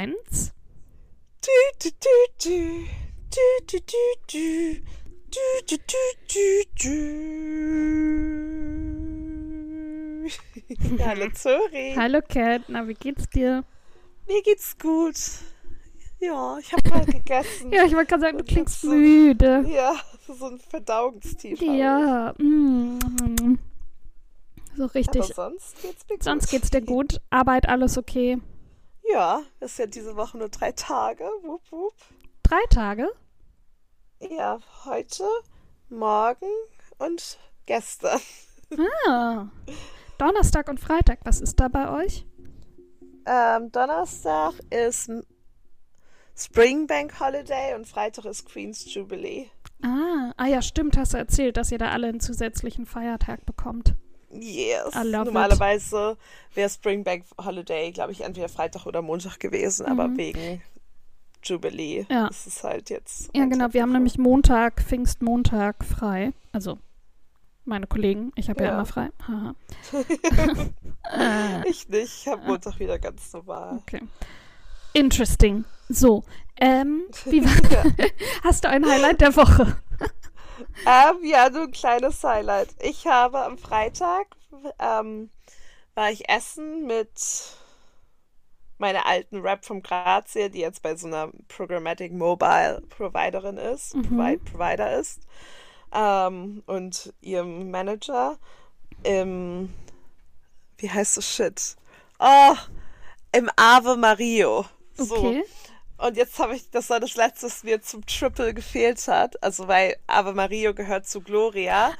eins. Hallo Zori. Hallo Cat, na wie geht's dir? Mir geht's gut. Ja, ich habe gerade gegessen. Ja, ich wollte gerade sagen, du klingst so- müde. Ja, so ein Verdauungstief. Ja, mm, so ich. richtig. Aber sonst geht's mir gut. Sonst geht's dir gut? Arbeit, alles okay? Ja, ist ja diese Woche nur drei Tage. Wupp, wupp. Drei Tage? Ja, heute, morgen und gestern. Ah. Donnerstag und Freitag, was ist da bei euch? Ähm, Donnerstag ist M- Spring Bank Holiday und Freitag ist Queen's Jubilee. Ah, ah ja, stimmt, hast du erzählt, dass ihr da alle einen zusätzlichen Feiertag bekommt. Yes. Normalerweise wäre Spring Bank Holiday, glaube ich, entweder Freitag oder Montag gewesen, aber Mhm. wegen Jubilee Ja. ist es halt jetzt. Ja, genau, wir haben nämlich Montag, Pfingstmontag frei. Also meine Kollegen, ich habe ja. Ja. immer frei. Äh, Ich nicht, ich habe Montag wieder ganz normal. okay. Interesting. So, ähm, wie war, hast du ein Highlight der Woche? Ähm, ja, nur ein kleines Highlight. Ich habe am Freitag ähm, war ich essen mit meiner alten Rap vom Grazie, die jetzt bei so einer Programmatic Mobile Providerin ist, Mhm. Provide, Provider ist, ähm, und ihrem Manager im, wie heißt das Shit? Oh, im Ave Mario. So. Okay. Und jetzt habe ich, das war das letzte, was mir zum Triple gefehlt hat. Also weil Ave Mario gehört zu Gloria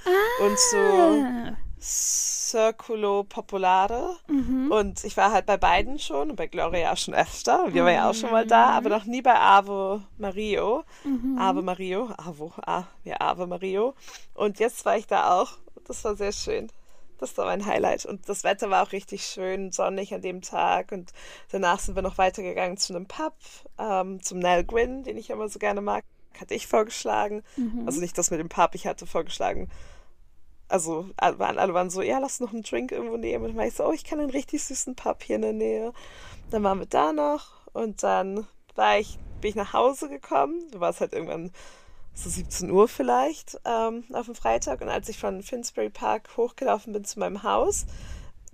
und zu Ah, Circulo Popolare. mhm. Und ich war halt bei beiden schon und bei Gloria schon öfter. Wir waren ja auch schon mal da, aber noch nie bei Ave Mario. Mhm. Ave Mario, Avo, ah, ja, Ave Mario. Und jetzt war ich da auch. Das war sehr schön. Das war mein Highlight. Und das Wetter war auch richtig schön, sonnig an dem Tag. Und danach sind wir noch weitergegangen zu einem Pub, ähm, zum Nell Gwyn, den ich immer so gerne mag. Hatte ich vorgeschlagen. Mhm. Also nicht das mit dem Pub, ich hatte vorgeschlagen. Also alle waren, alle waren so, ja, lass noch einen Drink irgendwo nehmen. Und dann war ich so, oh, ich kann einen richtig süßen Pub hier in der Nähe. Dann waren wir da noch und dann war ich, bin ich nach Hause gekommen. Du warst halt irgendwann so 17 Uhr vielleicht ähm, auf dem Freitag. Und als ich von Finsbury Park hochgelaufen bin zu meinem Haus,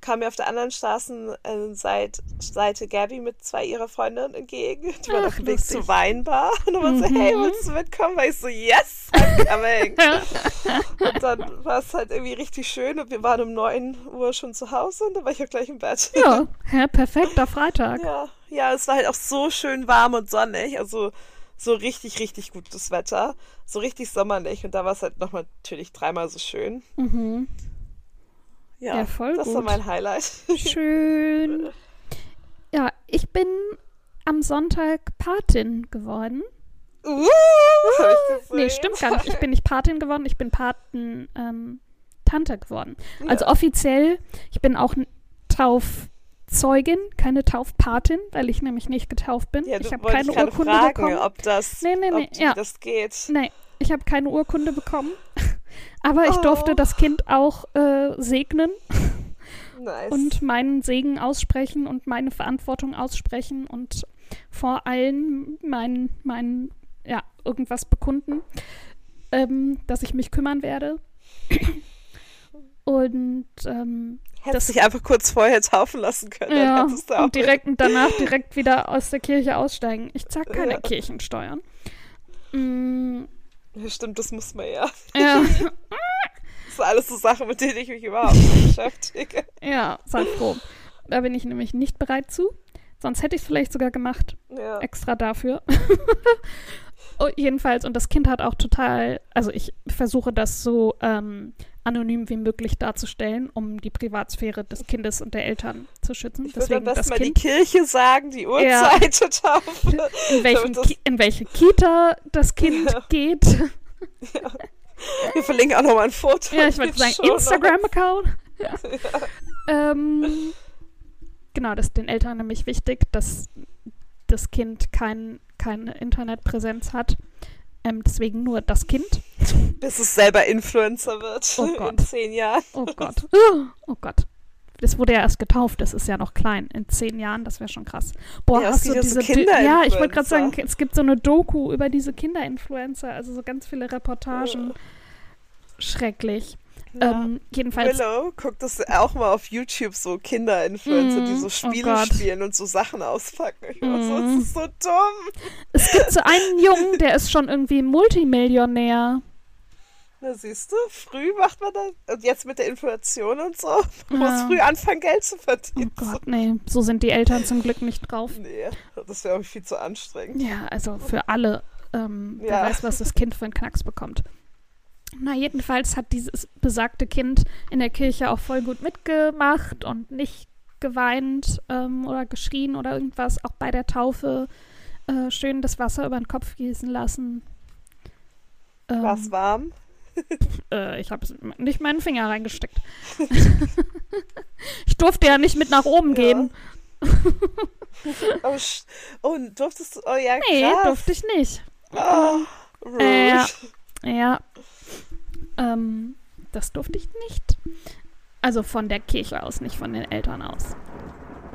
kam mir auf der anderen Straßenseite Seite Gabby mit zwei ihrer Freundinnen entgegen. Die waren Ach, auf dem Weg zur Weinbar. Und dann war so, Mhm. hey, willst du mitkommen? War ich so, yes, I'm coming. und dann war es halt irgendwie richtig schön und wir waren um 9 Uhr schon zu Hause und dann war ich auch gleich im Bett. Ja, hä, perfekter Freitag. Ja, ja, es war halt auch so schön warm und sonnig, also so richtig, richtig gutes Wetter, so richtig sommerlich und da war es halt nochmal natürlich dreimal so schön. Mhm. Ja, Ja, voll das war gut. mein Highlight. Schön. Ja, ich bin am Sonntag Patin geworden. Uh, gesehen. Nee, stimmt gar nicht. Ich bin nicht Patin geworden, ich bin Paten ähm, Tante geworden. Also Ja. offiziell, ich bin auch n- Taufzeugin, keine Taufpatin, weil ich nämlich nicht getauft bin. Ja, ich habe keine ich Urkunde fragen, bekommen. ob das, Nee, nee, nee, ob, ja. das geht. Nee, ich habe keine Urkunde bekommen. Aber ich Oh. durfte das Kind auch äh, segnen Nice. und meinen Segen aussprechen und meine Verantwortung aussprechen und vor allen meinen, meinen ja, irgendwas bekunden, ähm, dass ich mich kümmern werde. Und ähm, Hättest das- dich einfach kurz vorher taufen lassen können, ja, und direkt und danach direkt wieder aus der Kirche aussteigen. Ich zahle keine Ja. Kirchensteuern. Mm, Ja, stimmt, das muss man ja. ja, Das sind alles so Sachen, mit denen ich mich überhaupt nicht beschäftige. ja, sei froh. Da bin ich nämlich nicht bereit zu. Sonst hätte ich es vielleicht sogar gemacht. Ja. extra dafür. oh, jedenfalls, und das Kind hat auch total, also ich versuche das so ähm, anonym wie möglich darzustellen, um die Privatsphäre des Kindes und der Eltern zu schützen. Ich würde am Deswegen das besten mal die Kind, Kirche sagen, die Ja. Uhrzeit der Taufe. in, welchen Ki in welche Kita das Kind Ja. geht. Wir verlinken auch nochmal ein Foto. ja, ich wollte sagen. Instagram-Account. ähm, genau, das ist den Eltern nämlich wichtig, dass das Kind kein, keine Internetpräsenz hat. Ähm, deswegen nur das Kind. Bis es selber Influencer wird Oh in Gott. zehn Jahren. Oh Gott. Oh Gott. das wurde ja erst getauft, das ist ja noch klein. In zehn Jahren, das wäre schon krass. Boah, Ja, hast du diese. Di- ja, ich wollte gerade sagen, es gibt so eine Doku über diese Kinderinfluencer, also so ganz viele Reportagen. Schrecklich. Ja. Ähm, jedenfalls. Willow guckt das auch mal auf YouTube, so Kinderinfluencer, die Mm, so oh Spiele Gott. spielen und so Sachen auspacken. Ich war so, Mm. das ist so dumm. Es gibt so einen Jungen, der ist schon irgendwie Multimillionär. Na siehst du, früh macht man das. Und jetzt mit der Inflation und so. Man muss Ja. früh anfangen, Geld zu Oh verdienen. Gott, nee, so sind die Eltern zum Glück nicht drauf. Nee, das wäre auch viel zu anstrengend. Ja, also für alle. Ähm, Wer Ja. weiß, was das Kind für einen Knacks bekommt. Na, jedenfalls hat dieses besagte Kind in der Kirche auch voll gut mitgemacht und nicht geweint ähm, oder geschrien oder irgendwas. Auch bei der Taufe äh, schön das Wasser über den Kopf gießen lassen. Ähm, War es warm? Äh, ich habe nicht meinen Finger reingesteckt. ich durfte ja nicht mit nach oben Ja. gehen. Oh, oh, durftest du. Oh ja, Nee, krass. durfte ich nicht. Oh. Äh, ja. Ja. Ähm, das durfte ich nicht. Also von der Kirche aus, nicht von den Eltern aus.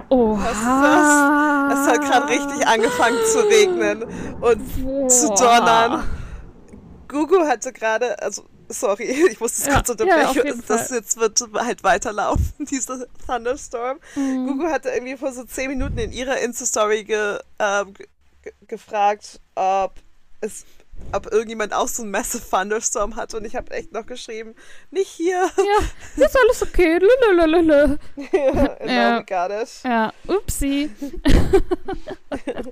Oh. Ist das? Es hat gerade richtig angefangen zu regnen und zu donnern. Gugu hatte gerade, also sorry, ich musste es Ja, kurz ja, unterbrechen, jeden das Fall. jetzt wird halt weiterlaufen, dieser Thunderstorm. Mhm. Gugu hatte irgendwie vor so 10 Minuten in ihrer Insta-Story ge, ge gefragt, ob es ob irgendjemand auch so einen Massive Thunderstorm hat und ich habe echt noch geschrieben, nicht hier. Ja, ist alles okay. Lululululu. Ja. we got it. Ja, upsi.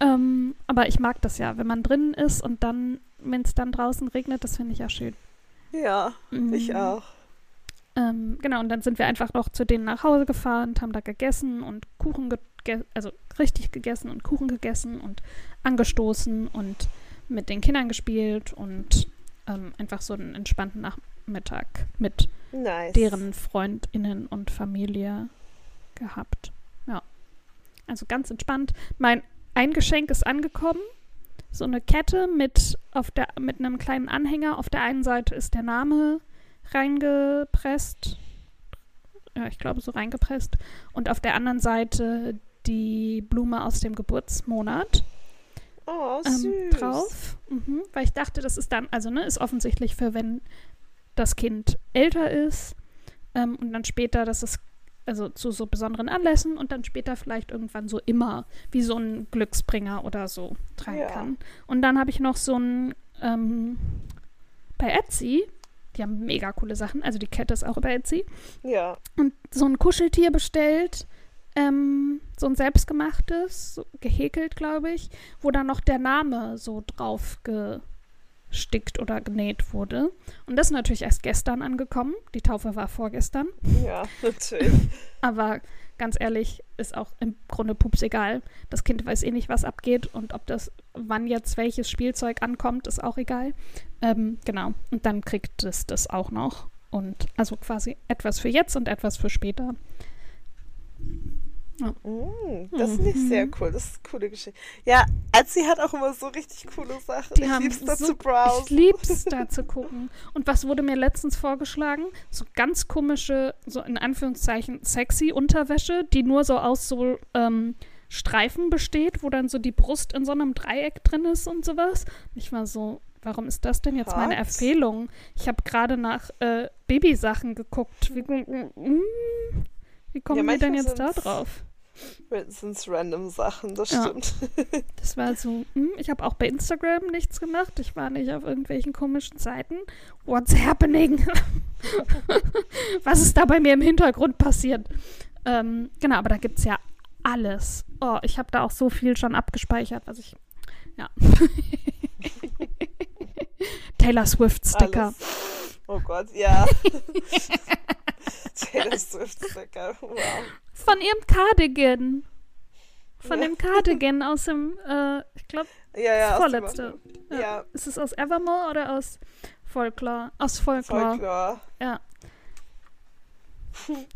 ähm, aber ich mag das ja, wenn man drinnen ist und dann, wenn es dann draußen regnet, das finde ich ja schön. Ja, ich Mhm. auch. Ähm, genau, und dann sind wir einfach noch zu denen nach Hause gefahren und haben da gegessen und Kuchen, ge also richtig gegessen und Kuchen gegessen und angestoßen und mit den Kindern gespielt und ähm, einfach so einen entspannten Nachmittag mit Nice. deren FreundInnen und Familie gehabt. Ja. Also ganz entspannt. Mein ein Geschenk ist angekommen. So eine Kette mit, auf der, mit einem kleinen Anhänger. Auf der einen Seite ist der Name reingepresst. Ja, ich glaube so reingepresst. Und auf der anderen Seite die Blume aus dem Geburtsmonat Oh, ähm, drauf. Mhm, weil ich dachte, das ist dann, also ne, ist offensichtlich für wenn das Kind älter ist ähm, und dann später, dass es also zu so besonderen Anlässen und dann später vielleicht irgendwann so immer wie so ein Glücksbringer oder so tragen Ja. kann. Und dann habe ich noch so ein ähm, bei Etsy, die haben mega coole Sachen, also die Kette ist auch bei Etsy Ja. und so ein Kuscheltier bestellt, ähm, so ein selbstgemachtes, so gehäkelt, glaube ich, wo dann noch der Name so drauf gestickt oder genäht wurde. Und das ist natürlich erst gestern angekommen. Die Taufe war vorgestern. Ja, natürlich. Aber ganz ehrlich, ist auch im Grunde pups egal. Das Kind weiß eh nicht, was abgeht und ob das, wann jetzt welches Spielzeug ankommt, ist auch egal. Ähm, genau. Und dann kriegt es das auch noch. Und also quasi etwas für jetzt und etwas für später. Mm, das finde ich sehr Mhm. cool. Das ist eine coole Geschichte. Ja, Etsy hat auch immer so richtig coole Sachen. Die ich lieb's da so- zu browsen. Ich lieb's da zu gucken. Und was wurde mir letztens vorgeschlagen? So ganz komische, so in Anführungszeichen sexy Unterwäsche, die nur so aus so ähm, Streifen besteht, wo dann so die Brust in so einem Dreieck drin ist und sowas. Ich war so, warum ist das denn jetzt meine. Empfehlung? Ich habe gerade nach äh, Babysachen geguckt. Wie, mm, wie kommen wir denn jetzt da sind's- drauf? Sind es random Sachen, das Ja. stimmt. Das war so, hm, ich habe auch bei Instagram nichts gemacht. Ich war nicht auf irgendwelchen komischen Seiten. What's happening? Was ist da bei mir im Hintergrund passiert? Ähm, genau, aber da gibt es ja alles. Oh, ich habe da auch so viel schon abgespeichert, was ich. Ja. Taylor Swift-Sticker. Alles. Oh Gott, ja. Taylor Swift Sticker. Wow. Von ihrem Cardigan. Von Ja. dem Cardigan aus dem, äh, ich glaube, Ja, ja. vorletzte. Ja. Ja, Ist es aus Evermore oder aus Folklore? Aus Folklore. Folklore. Ja.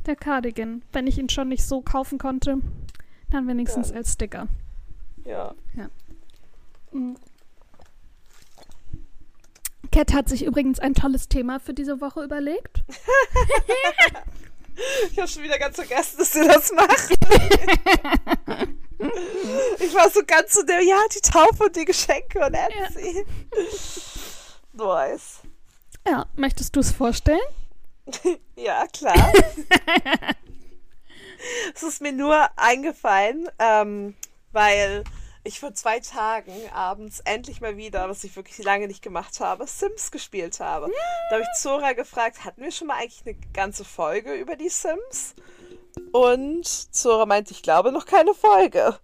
Der Cardigan. Wenn ich ihn schon nicht so kaufen konnte, dann wenigstens Ja. als Sticker. Ja. Mhm. Cat hat sich übrigens ein tolles Thema für diese Woche überlegt. Ich habe schon wieder ganz vergessen, dass sie das macht. ich war so ganz so der, ja, die Taufe und die Geschenke und Etsy. Ja. Nice. Ja, möchtest du es vorstellen? ja, klar. es ist mir nur eingefallen, ähm, weil ich vor zwei Tagen abends endlich mal wieder, was ich wirklich lange nicht gemacht habe, Sims gespielt habe. Da habe ich Zora gefragt, hatten wir schon mal eigentlich eine ganze Folge über die Sims? Und Zora meinte, ich glaube noch keine Folge.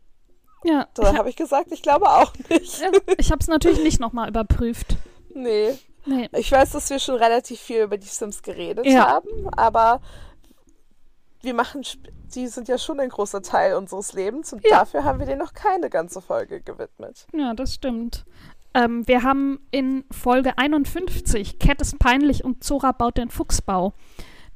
Ja. Da habe ich gesagt, ich glaube auch nicht. Ja, ich habe es natürlich nicht nochmal überprüft. Nee. Nee. Ich weiß, dass wir schon relativ viel über die Sims geredet Ja. haben, aber wir machen, die sind ja schon ein großer Teil unseres Lebens und Ja. dafür haben wir denen noch keine ganze Folge gewidmet. Ja, das stimmt. Ähm, wir haben in Folge 51 Cat ist peinlich und Zora baut den Fuchsbau.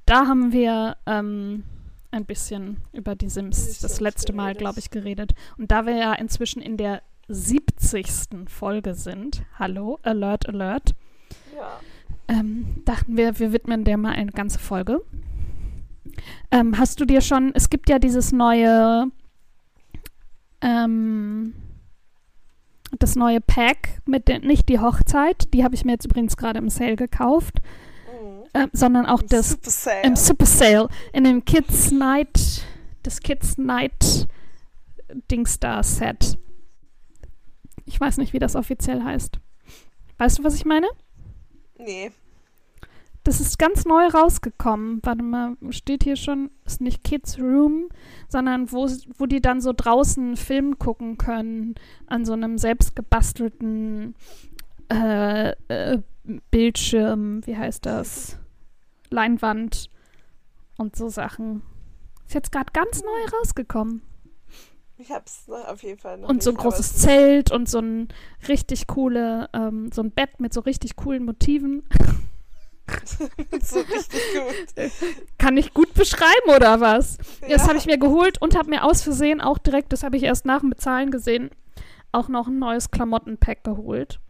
Da haben wir ähm, ein bisschen über die Sims das letzte Mal, glaube ich, geredet. Und da wir ja inzwischen in der 70. Folge sind, hallo, Alert, Alert, Ja. ähm, dachten wir, wir widmen der mal eine ganze Folge. Ähm, hast du dir schon, es gibt ja dieses neue, ähm, das neue Pack mit den, nicht die Hochzeit, die habe ich mir jetzt übrigens gerade im Sale gekauft, Mhm. ähm, sondern auch das Super Sale. im Super Sale, in dem Kids Night, das Kids Night Dingstar Set. Ich weiß nicht, wie das offiziell heißt. Weißt du, was ich meine? nee. Das ist ganz neu rausgekommen. Warte mal, steht hier schon, ist nicht Kids Room, sondern wo, wo die dann so draußen Film gucken können, an so einem selbstgebastelten äh, äh, Bildschirm, wie heißt das? Leinwand und so Sachen. Ist jetzt gerade ganz neu rausgekommen. Ich hab's noch auf jeden Fall noch Und so ein großes es- Zelt und so ein richtig coole, ähm, so ein Bett mit so richtig coolen Motiven. so richtig gut. Kann ich gut beschreiben oder was? Ja. Das habe ich mir geholt und habe mir aus Versehen auch direkt, das habe ich erst nach dem Bezahlen gesehen, auch noch ein neues Klamottenpack geholt.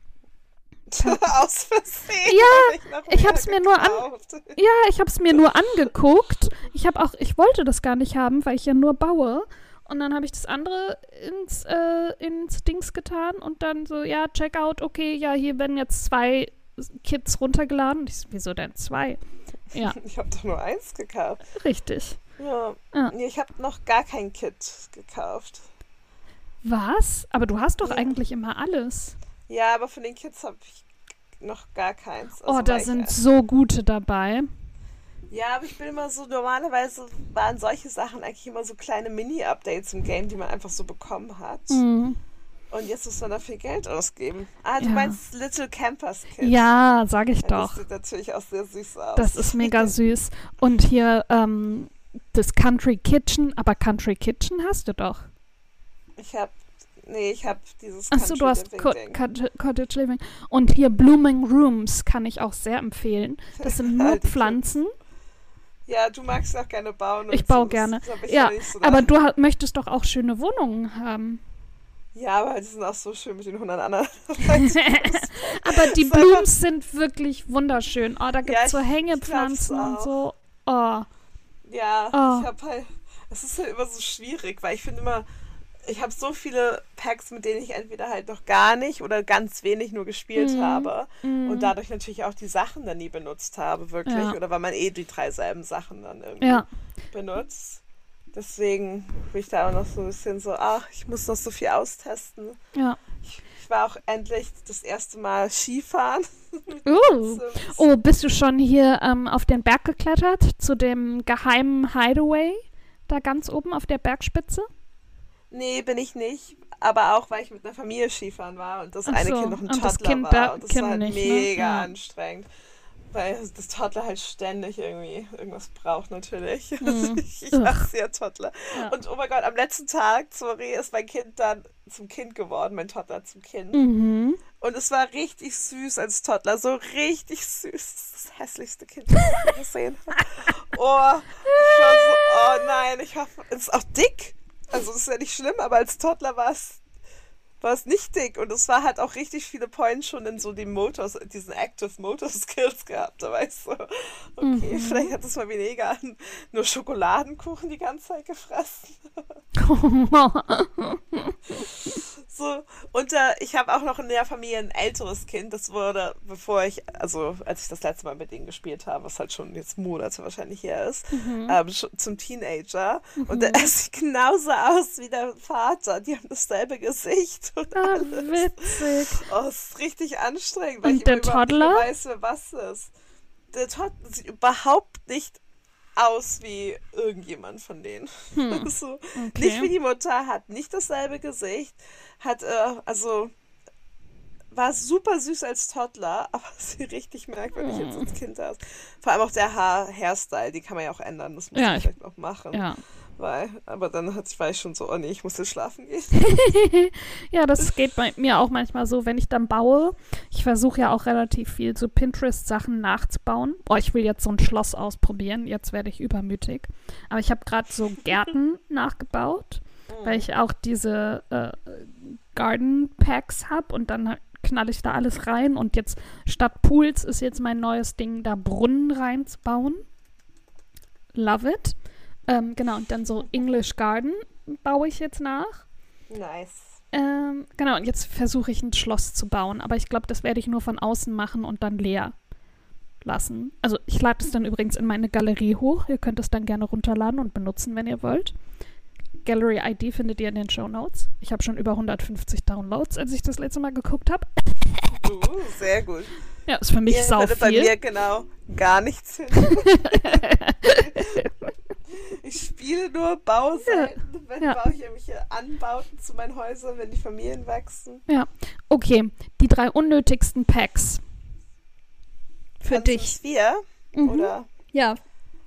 Aus Versehen. Ja, ich, mehr hab's mir nur an-. Ja, ich habe es mir nur angeguckt. Ich habe auch, ich wollte das gar nicht haben, weil ich ja nur baue. Und dann habe ich das andere ins, äh, ins Dings getan und dann so, ja, Checkout, okay, ja, hier werden jetzt zwei Kits runtergeladen. Ich so, wieso denn zwei? Ja, Ich habe doch nur eins gekauft. richtig. Ja. Nee, ich habe noch gar kein Kit gekauft. Was? Aber du hast doch Ja. eigentlich immer alles. Ja, aber von den Kids habe ich noch gar keins. Oh, Also da weil ich, sind so gute dabei. Ja, aber ich bin immer so, normalerweise waren solche Sachen eigentlich immer so kleine Mini-Updates im Game, die man einfach so bekommen hat. Mhm. Und jetzt muss man dafür Geld ausgeben. Ah, du Ja. meinst Little Campers Kit. Ja, sag ich Ja, doch. Das sieht natürlich auch sehr süß aus. Das ist mega süß. Und hier ähm, das Country Kitchen, aber Country Kitchen hast du doch. Ich habe, nee, ich habe dieses Achso, du hast Co Cottage Living. Und hier Blooming Rooms kann ich auch sehr empfehlen. Das sind nur Pflanzen. Ja, du magst auch gerne bauen. Ich baue so. Das gerne. hab ich Ja, nicht so aber du möchtest doch auch schöne Wohnungen haben. Ja, aber die sind auch so schön mit den 100 anderen. aber die Blooms sind wirklich wunderschön. Oh, da gibt Ja, es so ich- ich Hängepflanzen und so. Oh. Ja, Oh. ich habe halt. Es ist halt immer so schwierig, weil ich finde immer, ich habe so viele Packs, mit denen ich entweder halt noch gar nicht oder ganz wenig nur gespielt Mhm. habe Mm. und dadurch natürlich auch die Sachen dann nie benutzt habe, wirklich. Ja. Oder weil man eh die drei selben Sachen dann irgendwie Ja. benutzt. Deswegen bin ich da auch noch so ein bisschen so, ach, ich muss noch so viel austesten. Ja. Ich, ich war auch endlich das erste Mal Skifahren. Uh. Sims. Oh, bist du schon hier ähm, auf den Berg geklettert? Zu dem geheimen Hideaway? Da ganz oben auf der Bergspitze? Nee, bin ich nicht. Aber auch, weil ich mit einer Familie Skifahren war und das Ach eine so, Kind noch ein und das Toddler Kind war. da- und das Kind war halt nicht, ne? mega Ja. anstrengend. Weil das Toddler halt ständig irgendwie irgendwas braucht natürlich. Mhm. ich ich hasse ja Toddler. Ja. Und oh mein Gott, am letzten Tag, sorry, ist mein Kind dann zum Kind geworden, mein Toddler zum Kind. Mhm. Und es war richtig süß als Toddler, so richtig süß. Das ist das hässlichste Kind, das ich gesehen habe. Oh, ich war so, oh nein, ich hoffe, es ist auch dick. Also das ist ja nicht schlimm, aber als Toddler war es war es nicht dick und es war halt auch richtig viele Points schon in so den Motors, diesen Active Motor Skills gehabt. Da weißt du, okay, mhm. vielleicht hat es mal weniger an nur Schokoladenkuchen die ganze Zeit gefressen. so, und äh, ich habe auch noch in der Familie ein älteres Kind, das wurde, bevor ich, also als ich das letzte Mal mit ihnen gespielt habe, was halt schon jetzt Monate wahrscheinlich her ist, mhm. ähm, zum Teenager. Mhm. Und er sieht genauso aus wie der Vater. Die haben dasselbe Gesicht und ah, alles. Witzig. Oh, ist richtig anstrengend, weil und ich der Toddler? weiß, wer was ist. Der Toddler sieht überhaupt nicht aus wie irgendjemand von denen. Hm. Also, okay. Nicht wie die Mutter, hat nicht dasselbe Gesicht, hat, äh, also war super süß als Toddler, aber sie richtig merkwürdig hm. jetzt als Kind aus. Vor allem auch der Haar Hairstyle, die kann man ja auch ändern, das muss ja, man vielleicht noch machen. Ja. Weil, aber dann hat, war ich schon so, oh nee, ich muss jetzt schlafen gehen. ja, das geht bei mir auch manchmal so, wenn ich dann baue. Ich versuche ja auch relativ viel so Pinterest-Sachen nachzubauen. Oh, ich will jetzt so ein Schloss ausprobieren. Jetzt werde ich übermütig. Aber ich habe gerade so Gärten nachgebaut, weil mhm. ich auch diese äh, Garden Packs habe und dann knall ich da alles rein. Und jetzt statt Pools ist jetzt mein neues Ding, da Brunnen reinzubauen. Love it. Ähm, genau, und dann so English Garden baue ich jetzt nach. Nice. Ähm, genau, und jetzt versuche ich ein Schloss zu bauen, aber ich glaube, das werde ich nur von außen machen und dann leer lassen. Also ich lade es dann übrigens in meine Galerie hoch. Ihr könnt es dann gerne runterladen und benutzen, wenn ihr wollt. Gallery ID findet ihr in den Show Notes. Ich habe schon über 150 Downloads, als ich das letzte Mal geguckt habe. Uh, sehr gut. Ja, ist für mich Ihr sau viel. bei mir genau gar nichts spiele nur Bauseiten, ja. wenn ja. baue ich irgendwelche Anbauten zu meinen Häusern, wenn die Familien wachsen. Ja, okay. Die drei unnötigsten Packs. Für Kannst dich. Vier? Mhm. Oder? Ja.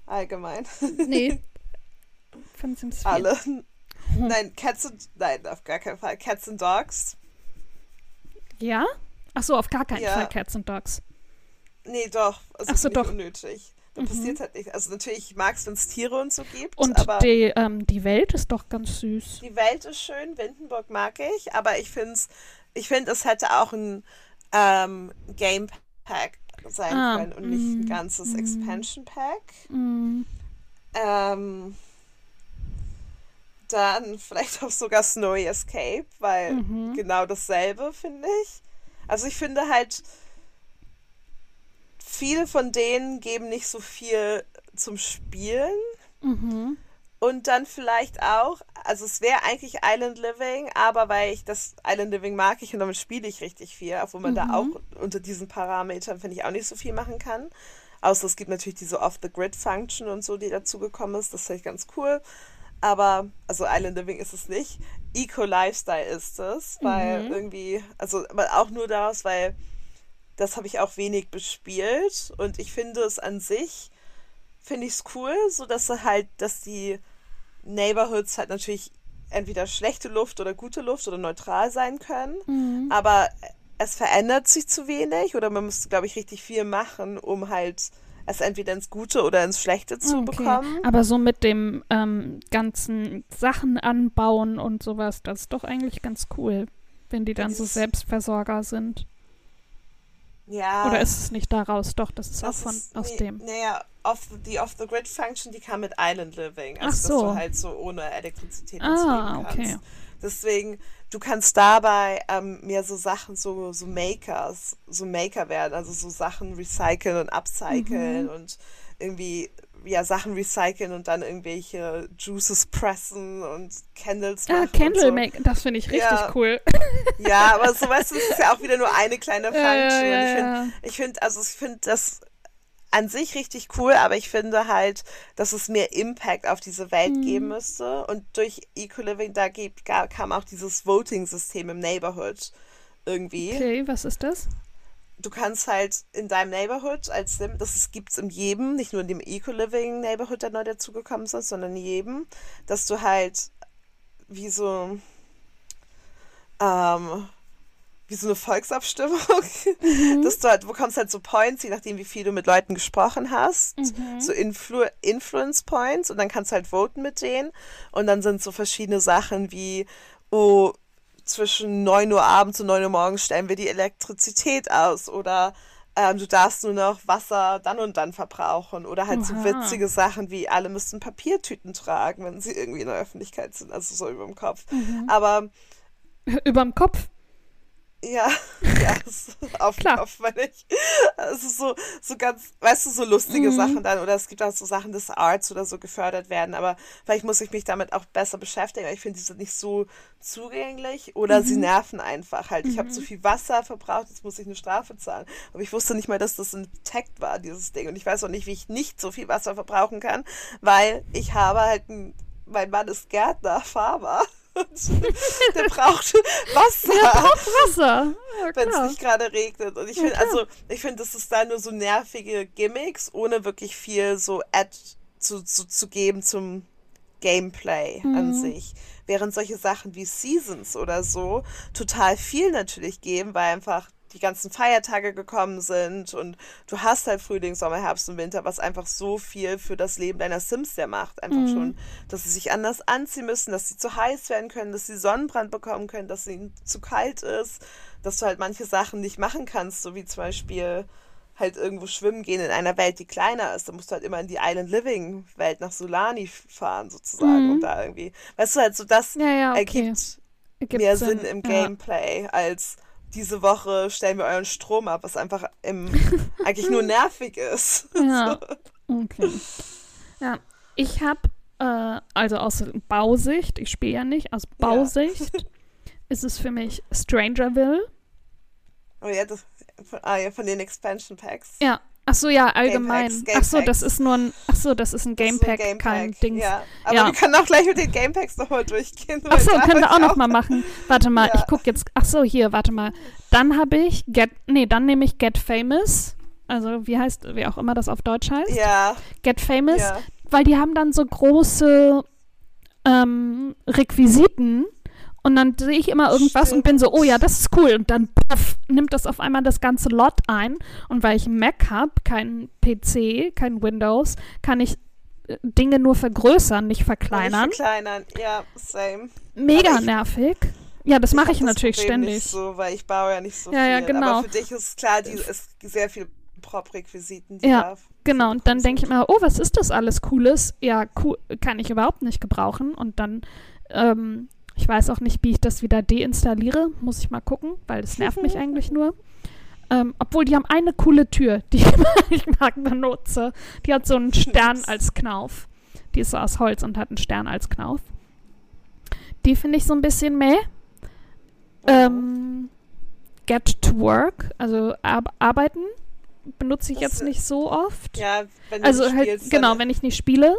Allgemein. Nee. Von Sims 4. Alle. Hm. Nein, Cats und. Nein, auf gar keinen Fall. Cats and Dogs. Ja? Ach so, auf gar keinen ja. Fall Cats and Dogs. Nee, doch. Also Ach so, doch. unnötig. Da mhm. passiert halt nichts. Also natürlich mag es, wenn es Tiere und so gibt. Und aber die, ähm, die Welt ist doch ganz süß. Die Welt ist schön, Windenburg mag ich, aber ich finde es, ich finde, es hätte auch ein ähm, Game Pack sein ah, können und mm, nicht ein mm, ganzes mm, Expansion Pack. Mm. Ähm, dann vielleicht auch sogar Snowy Escape, weil mhm. genau dasselbe, finde ich. Also ich finde halt, viele von denen geben nicht so viel zum Spielen. Mhm. Und dann vielleicht auch, also es wäre eigentlich Island Living, aber weil ich das Island Living mag ich und damit spiele ich richtig viel, obwohl man mhm. da auch unter diesen Parametern, finde ich, auch nicht so viel machen kann. Außer es gibt natürlich diese Off-the-Grid-Function und so, die dazugekommen ist. Das finde ich ganz cool. Aber, also Island Living ist es nicht. Eco-Lifestyle ist es, weil mhm. irgendwie, also aber auch nur daraus, weil das habe ich auch wenig bespielt und ich finde es an sich, finde ich es cool, so dass halt, dass die Neighborhoods halt natürlich entweder schlechte Luft oder gute Luft oder neutral sein können, mhm. aber es verändert sich zu wenig oder man müsste, glaube ich, richtig viel machen, um halt es entweder ins Gute oder ins Schlechte zu okay. bekommen. Aber so mit dem ähm, ganzen Sachen anbauen und sowas, das ist doch eigentlich ganz cool, wenn die dann das so Selbstversorger sind. Ja. Oder ist es nicht daraus? Doch, das ist das auch von, ist, aus nee, dem. Naja, off, die Off-the-Grid-Function, die kam mit Island Living. Also, Ach so. dass du halt so ohne Elektrizität ah, okay. kannst. Deswegen, du kannst dabei ähm, mehr so Sachen, so, so Makers, so Maker werden, also so Sachen recyceln und upcyclen mhm. und irgendwie ja, Sachen recyceln und dann irgendwelche Juices pressen und Candles ah, machen. Ah, Candle so. Make, das finde ich richtig ja. cool. Ja, aber so weißt du, es ist ja auch wieder nur eine kleine Function. Ja, ja, ich finde, ich find, also ich finde das an sich richtig cool, aber ich finde halt, dass es mehr Impact auf diese Welt mhm. geben müsste. Und durch Eco-Living, da gibt, kam auch dieses Voting-System im Neighborhood irgendwie. Okay, was ist das? Du kannst halt in deinem Neighborhood als Sim, das gibt es in jedem, nicht nur in dem Eco-Living Neighborhood, der neu dazugekommen ist, sondern in jedem, dass du halt wie so ähm, wie so eine Volksabstimmung, mhm. dass du halt, bekommst halt so Points, je nachdem, wie viel du mit Leuten gesprochen hast, mhm. so Influ Influence Points und dann kannst du halt voten mit denen und dann sind so verschiedene Sachen wie, oh, zwischen 9 Uhr abends und 9 Uhr morgens stellen wir die Elektrizität aus oder ähm, du darfst nur noch Wasser dann und dann verbrauchen oder halt so Oha. witzige Sachen wie alle müssen Papiertüten tragen, wenn sie irgendwie in der Öffentlichkeit sind, also so über dem Kopf. Mhm. Aber Überm Kopf. Ja, ja, es- auf Klar. Kopf meine ich. Es ist so, so ganz, weißt du, so lustige Mhm. Sachen dann oder es gibt auch so Sachen des Arts oder so gefördert werden, aber vielleicht muss ich mich damit auch besser beschäftigen, weil ich finde, die sind nicht so zugänglich oder sie Mhm. nerven einfach halt. Ich habe zu viel Wasser verbraucht, jetzt muss ich eine Strafe zahlen. Aber ich wusste nicht mal, dass das ein Tag war, dieses Ding. Und ich weiß auch nicht, wie ich nicht so viel Wasser verbrauchen kann, weil ich habe halt ein, mein Mann ist Gärtner, Farmer. Und der braucht Wasser Der braucht Wasser. Ja, wenn es nicht gerade regnet. Und ich Ja, finde, klar. also, ich finde, das ist da nur so nervige Gimmicks, ohne wirklich viel so Add zu, zu, zu geben zum Gameplay an Mhm. sich. Während solche Sachen wie Seasons oder so total viel natürlich geben, weil einfach die ganzen Feiertage gekommen sind und du hast halt Frühling, Sommer, Herbst und Winter, was einfach so viel für das Leben deiner Sims ja macht. Einfach Mhm. schon, dass sie sich anders anziehen müssen, dass sie zu heiß werden können, dass sie Sonnenbrand bekommen können, dass ihnen zu kalt ist, dass du halt manche Sachen nicht machen kannst, so wie zum Beispiel halt irgendwo schwimmen gehen in einer Welt, die kleiner ist. Da musst du halt immer in die Island Living Welt nach Solani fahren sozusagen Mhm. und da irgendwie, weißt du halt so, das Ja, ja, okay. ergibt Ergibt mehr Sinn, im ja. Gameplay als diese Woche stellen wir euren Strom ab, was einfach im, eigentlich nur nervig ist. Ja. Okay. Ja, ich habe, äh, also aus Bausicht, ich spiele ja nicht, aus Bausicht ist es für mich Strangerville. Oh ja, das, ah, ja, von den Expansion Packs. Ja. Ach so, ja, allgemein. Gamepacks, Ach so, das ist nur ein, ach so, das ist ein Gamepack, kein Dings. Ja, aber Ja. wir können auch gleich mit den Gamepacks nochmal durchgehen. Ach so, können wir auch ich noch mal machen. Warte mal, Ja. ich gucke jetzt. Ach so, hier, warte mal. Dann habe ich Get, nee, dann nehme ich Get Famous. Also, wie heißt, wie auch immer das auf Deutsch heißt. Ja, Get Famous, ja. weil die haben dann so große ähm, Requisiten und dann sehe ich immer irgendwas und bin so, oh ja, das ist cool. Und dann puff, nimmt das auf einmal das ganze Lot ein. Und weil ich einen Mac habe, kein PC, kein Windows, kann ich äh, Dinge nur vergrößern, nicht verkleinern. Nicht verkleinern, ja, same. Mega ich- nervig. Ja, das mache ich, das natürlich Problem ständig. Nicht so, weil ich baue ja nicht so Ja, ja, viel. genau. Aber für dich ist klar, die ist sehr viel Prop-Requisiten, die Ja, da Genau, und dann denke ich mir, oh, was ist das alles Cooles? Ja, cool, kann ich überhaupt nicht gebrauchen. Und dann, ähm, ich weiß auch nicht, wie ich das wieder deinstalliere. Muss ich mal gucken, weil das nervt mich eigentlich nur. Ähm, obwohl, die haben eine coole Tür, die ich mag benutze. Die hat so einen Stern als Knauf. Die ist so aus Holz und hat einen Stern als Knauf. Die finde ich so ein bisschen meh. Ähm, Get to Work, also ar arbeiten, benutze ich Das, jetzt nicht so oft. Ja, wenn du Also nicht halt, spielst, genau, wenn ich nicht spiele.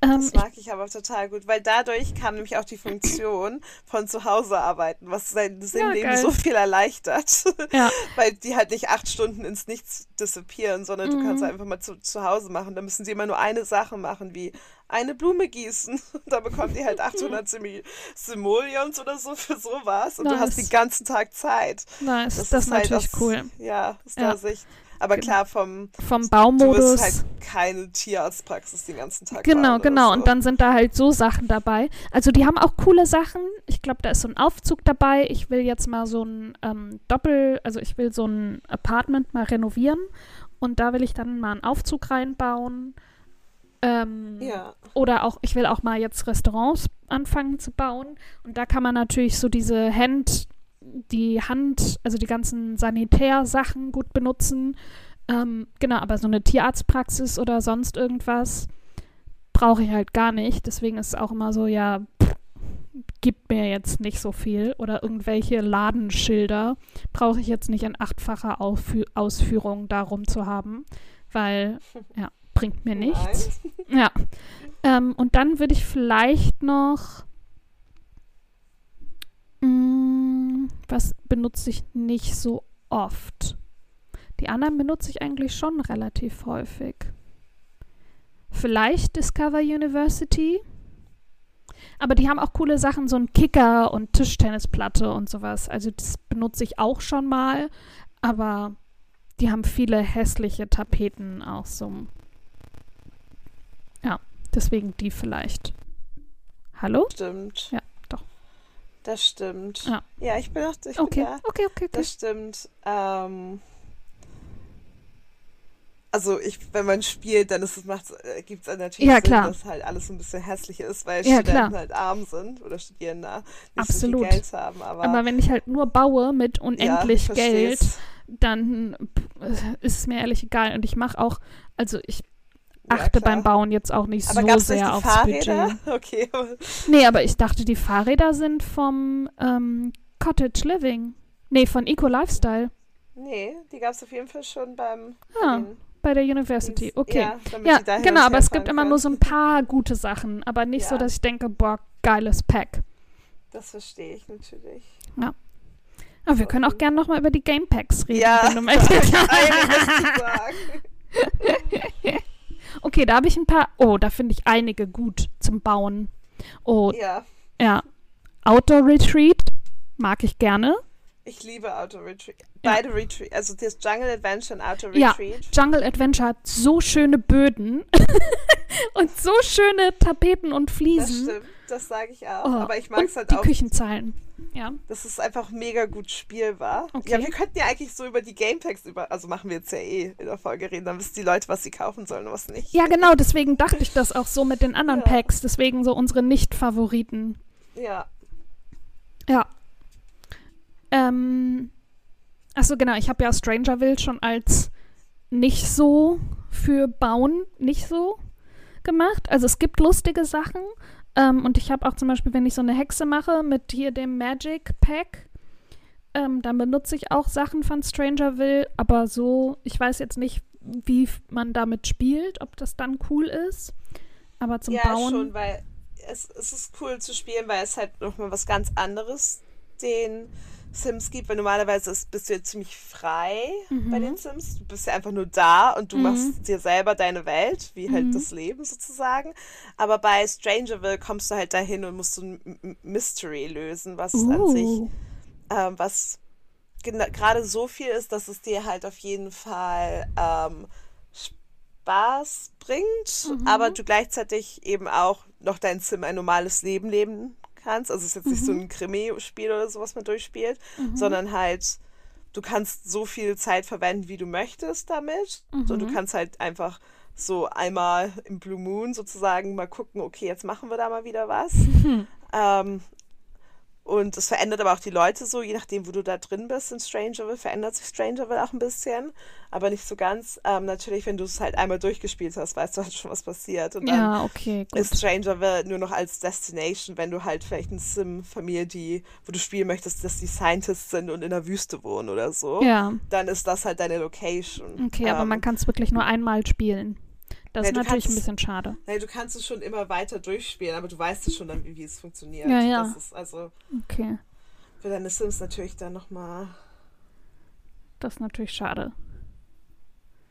Ähm, das ich, mag ich aber total gut, weil dadurch kam nämlich auch die Funktion von zu Hause arbeiten, was sein Sinnleben geil. so viel erleichtert. ja, weil die halt nicht acht Stunden ins Nichts disappieren, sondern du kannst Mhm. einfach mal zu, zu Hause machen. Da müssen sie immer nur eine Sache machen, wie eine Blume gießen. Da bekommen die halt 800 Simi- Simoleons oder so für sowas und du hast Nice. den ganzen Tag Zeit. nice. Das, ist halt natürlich aus- cool. Ja, aus Ja. der Sicht. Aber Genau. klar, vom Vom du Baumodus. wirst halt keine Tierarztpraxis den ganzen Tag Genau, genau. So. Und dann sind da halt so Sachen dabei. Also die haben auch coole Sachen. Ich glaube, da ist so ein Aufzug dabei. Ich will jetzt mal so ein ähm, Doppel, also ich will so ein Apartment mal renovieren. Und da will ich dann mal einen Aufzug reinbauen. Ähm, ja, Oder auch, ich will auch mal jetzt Restaurants anfangen zu bauen. Und da kann man natürlich so diese Hand, die Hand, also die ganzen Sanitärsachen gut benutzen. Ähm, genau, aber so eine Tierarztpraxis oder sonst irgendwas brauche ich halt gar nicht. Deswegen ist es auch immer so, ja, pff, gibt mir jetzt nicht so viel. Oder irgendwelche Ladenschilder brauche ich jetzt nicht in achtfacher Aufü Ausführung darum zu haben, weil, ja, bringt mir nichts. Ja. Ähm, und dann würde ich vielleicht noch. Mm, was benutze ich nicht so oft? Die anderen benutze ich eigentlich schon relativ häufig. Vielleicht Discover University. Aber die haben auch coole Sachen, so ein Kicker und Tischtennisplatte und sowas. Also das benutze ich auch schon mal. Aber die haben viele hässliche Tapeten auch so. Ja, deswegen die vielleicht. Hallo? Stimmt. Ja. Das stimmt. Ja. Ja, ich bin auch. Ich Okay, bin da. okay, okay, okay. Das stimmt. Ähm, also ich, wenn man spielt, dann ist es macht äh, gibt es natürlich Ja, Sinn, klar. dass halt alles so ein bisschen hässlich ist, weil Ja, Studenten klar. halt arm sind oder Studierende nicht Absolut. so viel Geld haben. Aber, Aber wenn ich halt nur baue mit unendlich ja, Geld, dann pff, ist es mir ehrlich egal. Und ich mache auch, also ich achte klar. beim Bauen jetzt auch nicht Aber so sehr aufs Fahrräder? Budget. Okay. Nee, aber ich dachte, die Fahrräder sind vom ähm, Cottage Living. Nee, von Eco Lifestyle. Nee, die gab es auf jeden Fall schon beim Ah, bei der University. Okay. Ja, Ja, genau, aber es gibt immer nur so ein paar gute Sachen, aber nicht so, Ja. dass ich denke, boah, geiles Pack. Das verstehe ich natürlich. Aber wir können auch gerne nochmal über die Game Packs reden, Ja, wenn du möchtest. sagen. okay, da habe ich ein paar. Oh, da finde ich einige gut zum Bauen. Oh, Ja, ja. Outdoor Retreat mag ich gerne. ich liebe Auto Retreat. Ja. Beide Retreat, also das Jungle Adventure und Ja. Retreat. Jungle Adventure hat so schöne Böden und so schöne Tapeten und Das Fliesen. stimmt, das sage ich auch. Oh, Aber ich mag es halt die auch. Küchenzeilen. Ja. Das ist einfach mega gut spielbar. Okay. Ja, wir könnten ja eigentlich so über die Gamepacks über, also machen wir jetzt ja eh in der Folge reden, dann wissen die Leute, was sie kaufen sollen und was nicht. Ja, genau, deswegen dachte ich das auch so mit den anderen Ja. Packs, deswegen so unsere Nicht-Favoriten. Ja, Ja. Ähm, achso, genau, ich habe ja Strangerville schon als nicht so für Bauen nicht so gemacht. Also es gibt lustige Sachen. Ähm, und ich habe auch zum Beispiel, wenn ich so eine Hexe mache mit hier dem Magic Pack, ähm, dann benutze ich auch Sachen von Strangerville, aber so, ich weiß jetzt nicht, wie man damit spielt, ob das dann cool ist. Aber zum ja Bauen. schon, weil es, es ist cool zu spielen, weil es halt nochmal was ganz anderes den Sims gibt, weil normalerweise ist, bist du ja ziemlich frei Mhm. bei den Sims. Du bist ja einfach nur da und du Mhm. machst dir selber deine Welt, wie halt Mhm. das Leben sozusagen. Aber bei Strangerville kommst du halt dahin und musst so ein Mystery lösen, was an sich Uh. ähm, was gerade so viel ist, dass es dir halt auf jeden Fall ähm, Spaß bringt, Mhm. aber du gleichzeitig eben auch noch dein Sim ein normales Leben leben kannst. Also es ist jetzt nicht so Mhm. ein Krimi-Spiel oder so, was man durchspielt, sondern halt du kannst so viel Zeit verwenden, wie du möchtest damit. Und du Mhm. kannst halt einfach so einmal im Blue Moon sozusagen mal gucken, okay, jetzt machen wir da mal wieder was. Ähm, und es verändert aber auch die Leute so, je nachdem, wo du da drin bist in Strangerville, verändert sich Strangerville auch ein bisschen, aber nicht so ganz. Ähm, natürlich, wenn du es halt einmal durchgespielt hast, weißt du halt schon, was passiert. Und dann Ja, okay, gut. ist Strangerville nur noch als Destination, wenn du halt vielleicht eine Sim-Familie, die, wo du spielen möchtest, dass die Scientists sind und in der Wüste wohnen oder so, Ja, dann ist das halt deine Location. okay, aber Ähm, man kann es wirklich nur einmal spielen. Das Nee, ist natürlich ein kannst- bisschen schade. Nee, du kannst es schon immer weiter durchspielen, aber du weißt es schon wie, es funktioniert. Ja, ja. Das ist also Okay, für deine Sims natürlich dann nochmal das ist natürlich schade.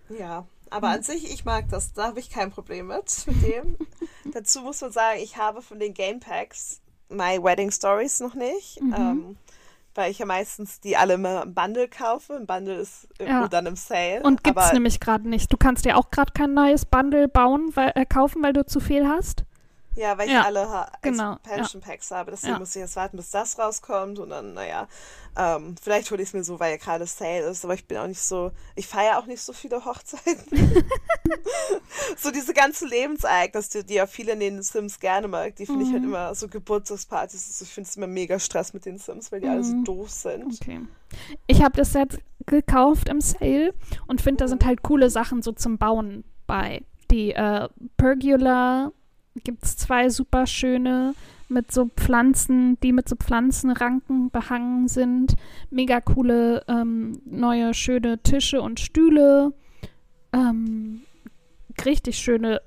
Ja, aber an sich, ich mag das. Da habe ich kein Problem mit, mit dem. Dazu muss man sagen, ich habe von den Game Packs My Wedding Stories noch nicht. Mhm. Ähm, weil ich ja meistens die alle immer im Bundle kaufe. Ein Bundle ist irgendwo Ja. dann im Sale. Und gibt's aber, nämlich gerade nicht. Du kannst dir auch gerade kein neues Bundle bauen, weil, äh, kaufen, weil du zu viel hast. Ja, weil ich Ja, alle ha genau, Expansion Packs habe. Deswegen Ja. muss ich jetzt warten, bis das rauskommt. Und dann, naja, ähm, vielleicht hole ich es mir so, weil ja gerade Sale ist. Aber ich bin auch nicht so, ich feiere auch nicht so viele Hochzeiten. so diese ganzen Lebensereignisse, die ja viele in den Sims gerne mag, die finde ich halt Mhm. immer so Geburtstagspartys. Also ich finde es immer mega Stress mit den Sims, weil die alle so Mhm. doof sind. Okay. Ich habe das jetzt gekauft im Sale und finde, da Mhm. sind halt coole Sachen so zum Bauen bei. Die äh, Pergola gibt es zwei super schöne mit so Pflanzen, die mit so Pflanzenranken behangen sind. Mega coole ähm, neue schöne Tische und Stühle. Ähm, richtig schöne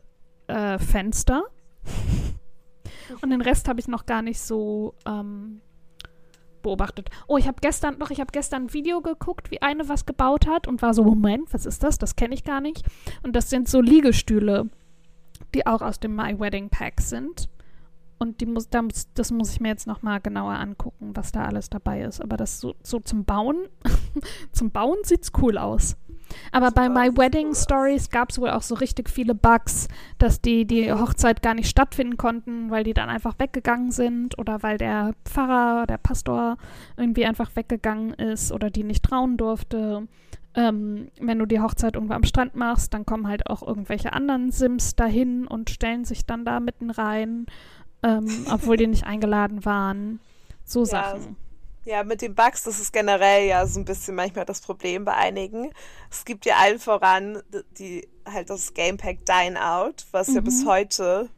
äh, Fenster. Und den Rest habe ich noch gar nicht so ähm, beobachtet. Oh, ich habe gestern noch, ich habe gestern ein Video geguckt, wie eine was gebaut hat und war so, Moment, was ist das? Das kenne ich gar nicht. Und das sind so Liegestühle, die auch aus dem My Wedding Pack sind. Und die muss, da muss, das muss ich mir jetzt noch mal genauer angucken, was da alles dabei ist. Aber das so, so zum Bauen, zum Bauen sieht's cool aus. Aber bei Super My Wedding cool. Stories gab es wohl auch so richtig viele Bugs, dass die die Hochzeit gar nicht stattfinden konnten, weil die dann einfach weggegangen sind oder weil der Pfarrer, der Pastor irgendwie einfach weggegangen ist oder die nicht trauen durfte. Ähm, wenn du die Hochzeit irgendwo am Strand machst, dann kommen halt auch irgendwelche anderen Sims dahin und stellen sich dann da mitten rein, ähm, obwohl die nicht eingeladen waren. So Ja, Sachen. Ja, mit den Bugs, das ist generell ja so ein bisschen manchmal das Problem bei einigen. Es gibt ja allen voran die halt das Gamepack Dine Out, was ja bis Mhm. heute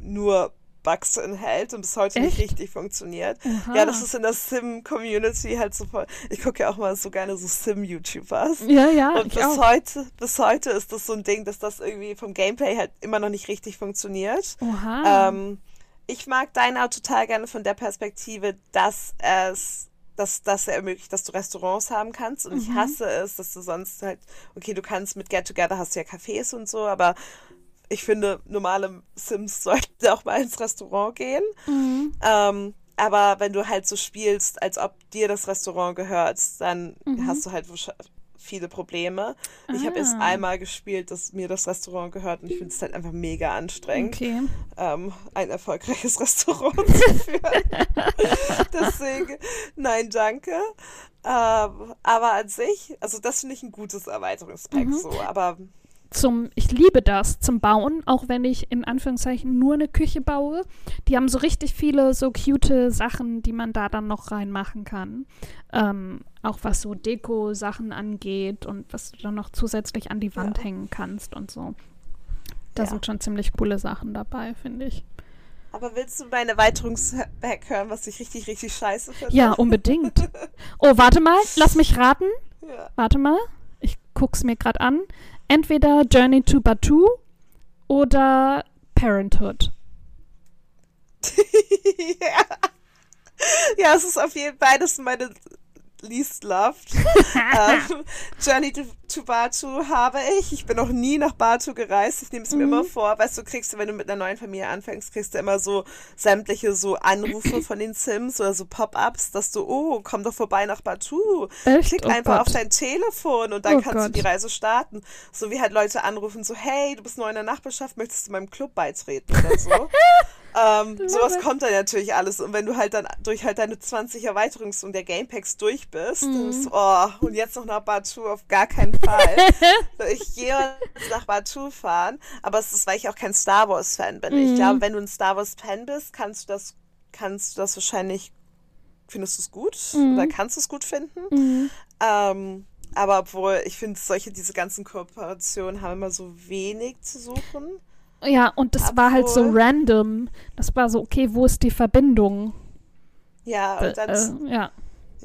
nur Bugs enthält und bis heute nicht Echt? richtig funktioniert. Oha. Ja, das ist in der Sim-Community halt so voll. Ich gucke ja auch mal so gerne so Sim-YouTubers. Ja, ja, Und ich bis auch. heute, bis heute ist das so ein Ding, dass das irgendwie vom Gameplay halt immer noch nicht richtig funktioniert. Oha. Ähm, ich mag Dine Out total gerne von der Perspektive, dass es, dass, er ermöglicht, dass du Restaurants haben kannst. Und ich Mhm. hasse es, dass du sonst halt, okay, du kannst mit Get Together hast du ja Cafés und so, aber ich finde, normale Sims sollten auch mal ins Restaurant gehen. Mhm. Ähm, aber wenn du halt so spielst, als ob dir das Restaurant gehört, dann Mhm. hast du halt viele Probleme. Ich habe erst Ah. einmal gespielt, dass mir das Restaurant gehört und ich finde es halt einfach mega anstrengend Okay. ähm, ein erfolgreiches Restaurant zu führen. Deswegen, nein, danke. Ähm, aber an sich, also das finde ich ein gutes Erweiterungspack Mhm. so. Aber Zum, ich liebe das zum Bauen, auch wenn ich in Anführungszeichen nur eine Küche baue. Die haben so richtig viele so cute Sachen, die man da dann noch reinmachen kann. Ähm, auch was so Deko-Sachen angeht und was du dann noch zusätzlich an die Wand Ja. hängen kannst und so. Da Ja. sind schon ziemlich coole Sachen dabei, finde ich. aber willst du mein Erweiterungspack hören, was ich richtig, richtig scheiße finde? Ja, unbedingt. Oh, warte mal, lass mich raten. Ja. Warte mal, ich guck's mir gerade an. Entweder Journey to Batu oder Parenthood. ja. ja, es ist auf jeden Fall beides meine least loved. ähm, Journey to, to Batu habe ich. Ich bin noch nie nach Batu gereist. Ich nehme es mir Mhm. immer vor. Weißt du, kriegst du, wenn du mit einer neuen Familie anfängst, kriegst du immer so sämtliche so Anrufe von den Sims oder so Pop-ups, dass du, oh, komm doch vorbei nach Batu. Echt? Klick Oh einfach Gott. auf dein Telefon und dann Oh kannst du Gott. die Reise starten. So wie halt Leute anrufen, so, hey, du bist neu in der Nachbarschaft, möchtest du meinem Club beitreten oder so. ähm, sowas kommt dann natürlich alles. Und wenn du halt dann durch halt deine 20 Erweiterungs- und der Gamepacks durch bist, Mhm. dann ist, oh, und jetzt noch nach Batu auf gar keinen Fall. ich gehe nach Batu fahren, aber es ist, weil ich auch kein Star Wars-Fan bin. Ich Mhm. glaube, wenn du ein Star Wars-Fan bist, kannst du das, kannst du das wahrscheinlich, findest du es gut? Mhm. Oder kannst du es gut finden? Mhm. Ähm, aber obwohl, ich finde, solche, diese ganzen Kooperationen haben immer so wenig zu suchen. Ja, und das war halt so Obwohl- random. Das war so, okay, wo ist die Verbindung? Ja, und dann, Äh, ja.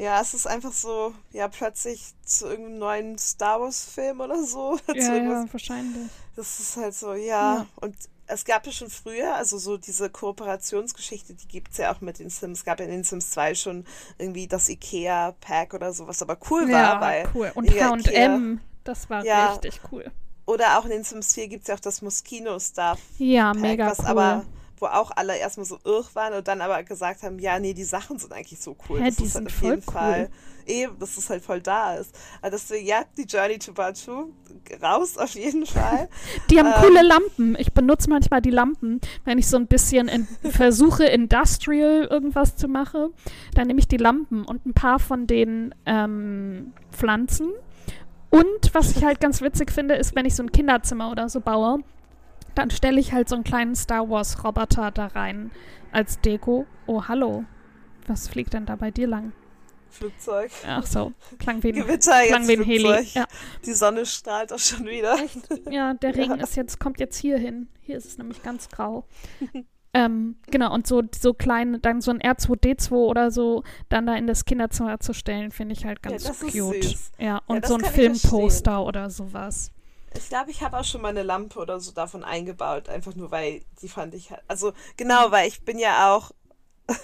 Ja, es ist einfach so, ja, plötzlich zu irgendeinem neuen Star Wars-Film oder so. Ja, ja, wahrscheinlich. Das ist halt so, ja. Ja. Und es gab ja schon früher, also so diese Kooperationsgeschichte, die gibt es ja auch mit den Sims. Es gab ja in den Sims 2 schon irgendwie das Ikea-Pack oder so, was aber cool ja, war, weil. cool. Und ja, H&M, das war Ja. richtig cool. Oder auch in den Sims 4 gibt es ja auch das Moschino-Stuff. Ja, mega was cool. aber, wo auch alle erstmal so irr waren und dann aber gesagt haben, ja, nee, die Sachen sind eigentlich so cool. Hä, das die ist sind halt auf voll jeden cool. Fall eben, dass es halt voll da ist. Also deswegen, ja, die Journey to Batu, raus auf jeden Fall. Die haben Ähm, coole Lampen. Ich benutze manchmal die Lampen, wenn ich so ein bisschen in, versuche, industrial irgendwas zu machen. Dann nehme ich die Lampen und ein paar von den ähm, Pflanzen. Und was ich halt ganz witzig finde, ist, wenn ich so ein Kinderzimmer oder so baue, dann stelle ich halt so einen kleinen Star Wars Roboter da rein als Deko. Oh, hallo. Was fliegt denn da bei dir lang? Flugzeug. Ach so, klang wie ein, Gewitter klang jetzt wie ein Heli. Ja. Die Sonne strahlt auch schon wieder. Ja, der Regen Ja. ist jetzt, kommt jetzt hier hin. Hier ist es nämlich ganz grau. ähm, genau, und so, so klein, dann so ein R2D2 oder so, dann da in das Kinderzimmer zu stellen, finde ich halt ganz ist cute. süß. Ja, und so ein Filmposter oder sowas. Ich glaube, ich habe auch schon mal eine Lampe oder so davon eingebaut, einfach nur weil die fand ich halt. Also genau, weil ich bin ja auch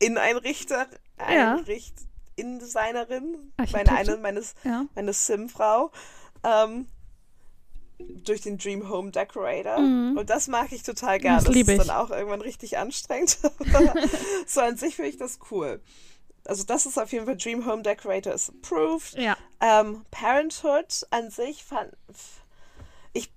Inneneinrichter, Ja. Einricht, Innendesignerin, meine eine, meines, Ja. meine Sim-Frau. Ähm, durch den Dream Home Decorator. Mhm. Und das mag ich total gerne. Das liebe ist ich. dann auch irgendwann richtig anstrengend. So an sich finde ich das cool. Also das ist auf jeden Fall Dream Home Decorator is approved. Ja. Ähm, Parenthood an sich fand. Ich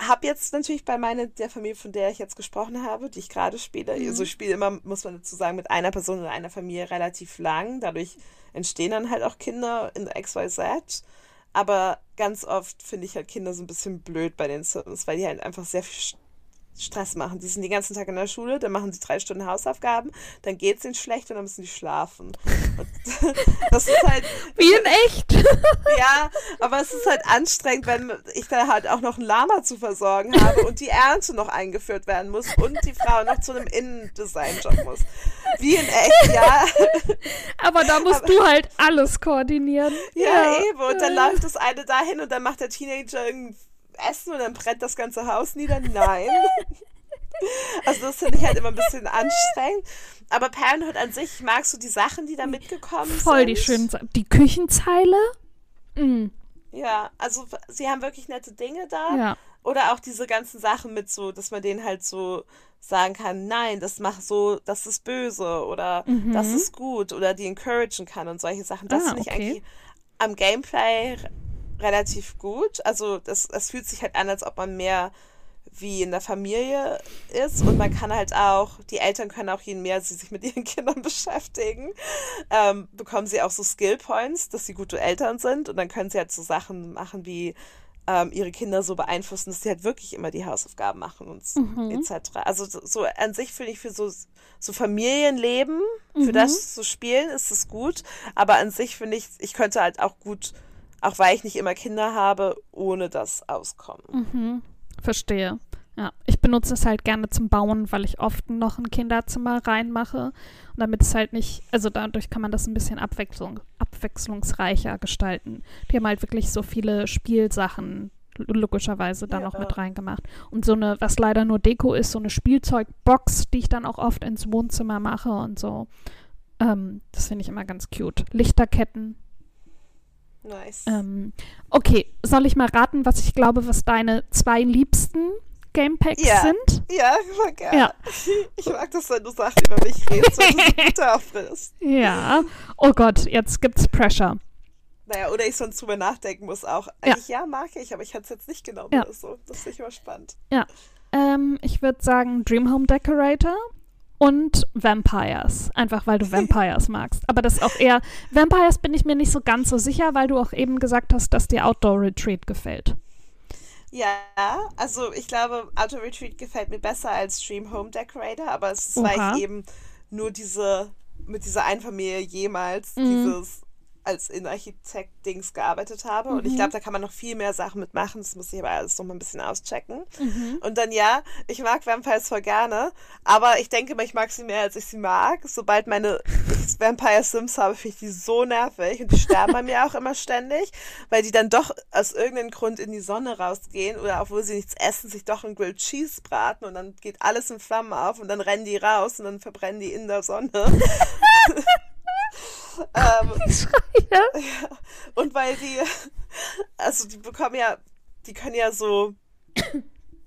habe jetzt natürlich bei meiner, der Familie, von der ich jetzt gesprochen habe, die ich gerade spiele, Mhm. also ich spiele immer, muss man dazu sagen, mit einer Person in einer Familie relativ lang. Dadurch entstehen dann halt auch Kinder in XYZ. Aber ganz oft finde ich halt Kinder so ein bisschen blöd bei den Sims, weil die halt einfach sehr viel Stress machen. Die sind den ganzen Tag in der Schule, dann machen sie drei Stunden Hausaufgaben, dann geht es ihnen schlecht und dann müssen die schlafen. Und das ist halt, Wie in echt. ja, aber es ist halt anstrengend, wenn ich da halt auch noch ein Lama zu versorgen habe und die Ernte noch eingeführt werden muss und die Frau noch zu einem Innendesign-Job muss. Wie in echt, ja. Aber da musst du halt alles koordinieren. Ja, eben. Und dann läuft das eine dahin und dann macht der Teenager irgendein Essen und dann brennt das ganze Haus nieder. Nein. Also das finde ich halt immer ein bisschen anstrengend. Aber Parenthood an sich, magst du die Sachen, die da mitgekommen Voll sind? die schönen Die Küchenzeile? Mm, Ja, also sie haben wirklich nette Dinge da. ja. Oder auch diese ganzen Sachen mit so, dass man denen halt so sagen kann, nein, das macht so, das ist böse oder das ist gut oder die encouragen kann und solche Sachen. Das Mhm. Ah, finde ich okay. eigentlich am Gameplay relativ gut. Also das, es fühlt sich halt an, als ob man mehr wie in der Familie ist. Und man kann halt auch, die Eltern können auch je mehr sie sich mit ihren Kindern beschäftigen, ähm, bekommen sie auch so Skill Points, dass sie gute Eltern sind. Und dann können sie halt so Sachen machen wie ähm, ihre Kinder so beeinflussen, dass sie halt wirklich immer die Hausaufgaben machen und so, etc. Also so, an sich finde ich für so, so Familienleben, für das zu spielen, ist es gut, aber an sich finde ich, ich könnte halt auch gut, auch weil ich nicht immer Kinder habe, ohne das auskommen. Mhm. Verstehe. Ja, ich benutze es halt gerne zum Bauen, weil ich oft noch ein Kinderzimmer reinmache. Und damit es halt nicht, also dadurch kann man das ein bisschen Abwechslung, abwechslungsreicher gestalten. Die haben halt wirklich so viele Spielsachen logischerweise da Ja. noch mit reingemacht. Und so eine, was leider nur Deko ist, so eine Spielzeugbox, die ich dann auch oft ins Wohnzimmer mache und so. Ähm, das finde ich immer ganz cute. Lichterketten. Nice. Ähm, okay, soll ich mal raten, was ich glaube, was deine zwei liebsten Gamepacks Ja. sind? ja, voll gerne. Ja. Ich mag das, wenn du Sachen über mich redest, weil du so gut. Ja. Oh Gott, jetzt gibt's Pressure. Naja, oder ich sonst drüber nachdenken muss auch. Eigentlich ja, mag ich, aber ich hätte es jetzt nicht genommen Ja. oder so. Das finde ich immer spannend. Ähm, ich würde sagen Dream Home Decorator und Vampires. Einfach weil du Vampires magst. Aber das ist auch eher. Vampires bin ich mir nicht so ganz so sicher, weil du auch eben gesagt hast, dass dir Outdoor Retreat gefällt. Ja, also ich glaube, Auto Retreat gefällt mir besser als Dream Home Decorator, aber es ist, weil ich eben nur diese, mit dieser Einfamilie jemals Mhm. dieses als Innenarchitekt-Dings gearbeitet habe. Und ich Mhm. glaube, da kann man noch viel mehr Sachen mitmachen. Das muss ich aber alles noch mal ein bisschen auschecken. Mhm. Und dann ja, ich mag Vampires voll gerne, aber ich denke mal, ich mag sie mehr, als ich sie mag. Sobald meine Vampire Sims habe, finde ich die so nervig und die sterben bei mir auch immer ständig, weil die dann doch aus irgendeinem Grund in die Sonne rausgehen oder obwohl sie nichts essen, sich doch ein Grilled Cheese braten und dann geht alles in Flammen auf und dann rennen die raus und dann verbrennen die in der Sonne. ähm, Ja. und weil die, also die bekommen ja, die können ja so,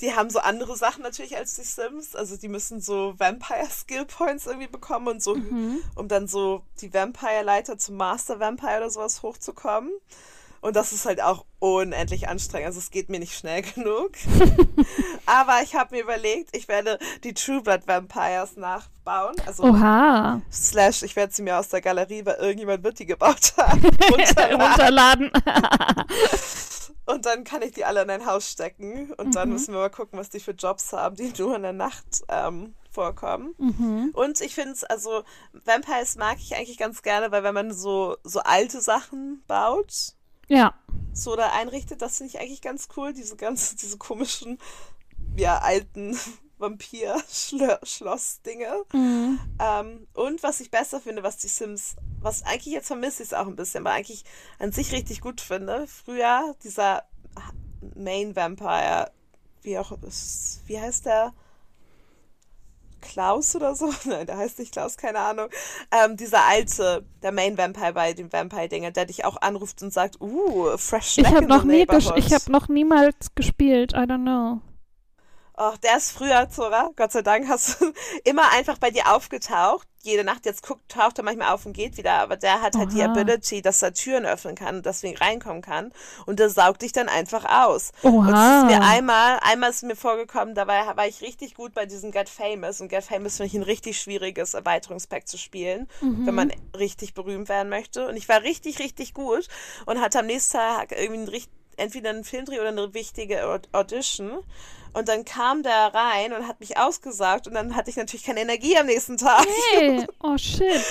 die haben so andere Sachen natürlich als die Sims. Also die müssen so Vampire Skill Points irgendwie bekommen und so, um dann so die Vampire-Leiter zum Master Vampire oder sowas hochzukommen. Und das ist halt auch unendlich anstrengend. Also es geht mir nicht schnell genug. Aber ich habe mir überlegt, ich werde die True Blood Vampires nachbauen. Also Oha. slash, ich werde sie mir aus der Galerie, weil irgendjemand wird die gebaut haben. runterladen. Runterladen. Und dann kann ich die alle in ein Haus stecken. Und dann Mhm. müssen wir mal gucken, was die für Jobs haben, die nur in der Nacht ähm, vorkommen. mhm. Und ich finde es, also Vampires mag ich eigentlich ganz gerne, weil wenn man so, so alte Sachen baut, Ja. so da einrichtet, das finde ich eigentlich ganz cool. Diese ganzen, diese komischen, ja, alten Vampir-Schloss-Dinge. Mhm. Ähm, und was ich besser finde, was die Sims, was eigentlich jetzt vermisse ich es auch ein bisschen, aber eigentlich an sich richtig gut finde. Früher dieser Main Vampire, wie auch, wie heißt der? Klaus oder so? Nein, der heißt nicht Klaus, keine Ahnung. Ähm, dieser alte, der Main Vampire bei den Vampire-Dinger, der dich auch anruft und sagt, uh, fresh Ich snack habe in noch nie ich habe noch niemals gespielt. I don't know. Oh, der ist früher, Zora, Gott sei Dank, hast du immer einfach bei dir aufgetaucht. Jede Nacht jetzt guckt, taucht er manchmal auf und geht wieder, aber der hat halt die. Ability, dass er Türen öffnen kann und deswegen reinkommen kann. Und der saugt dich dann einfach aus. Oha. Und es ist mir einmal, einmal ist mir vorgekommen, da war, war ich richtig gut bei diesem Get Famous. Und Get Famous finde ich ein richtig schwieriges Erweiterungspack zu spielen, wenn man richtig berühmt werden möchte. Und ich war richtig, richtig gut und hatte am nächsten Tag irgendwie ein richtig entweder einen Filmdreh oder eine wichtige Aud- Audition. Und dann kam der rein und hat mich ausgesagt und dann hatte ich natürlich keine Energie am nächsten Tag. Hey, oh shit.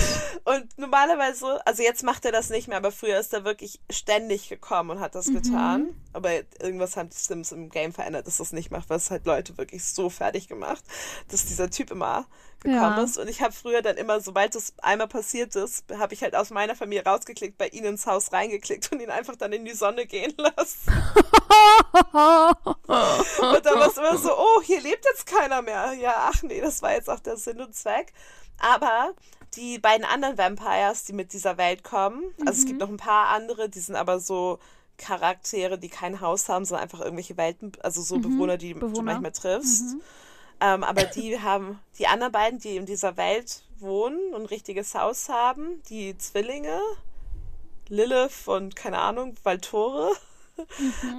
Und normalerweise, also jetzt macht er das nicht mehr, aber früher ist er wirklich ständig gekommen und hat das getan. Aber irgendwas haben die Sims im Game verändert, dass das nicht macht, was halt Leute wirklich so fertig gemacht, dass dieser Typ immer gekommen Ja. ist. Und ich habe früher dann immer, sobald das einmal passiert ist, habe ich halt aus meiner Familie rausgeklickt, bei ihnen ins Haus reingeklickt und ihn einfach dann in die Sonne gehen lassen. Und dann war es immer so, oh, hier lebt jetzt keiner mehr. Ja, ach nee, das war jetzt auch der Sinn und Zweck. Aber die beiden anderen Vampires, die mit dieser Welt kommen, also es gibt noch ein paar andere, die sind aber so Charaktere, die kein Haus haben, sondern einfach irgendwelche Welten, also so Bewohner, die du Bewohner. manchmal triffst. Ähm, aber die haben, die anderen beiden, die in dieser Welt wohnen und ein richtiges Haus haben, die Zwillinge, Lilith und keine Ahnung, Valtore,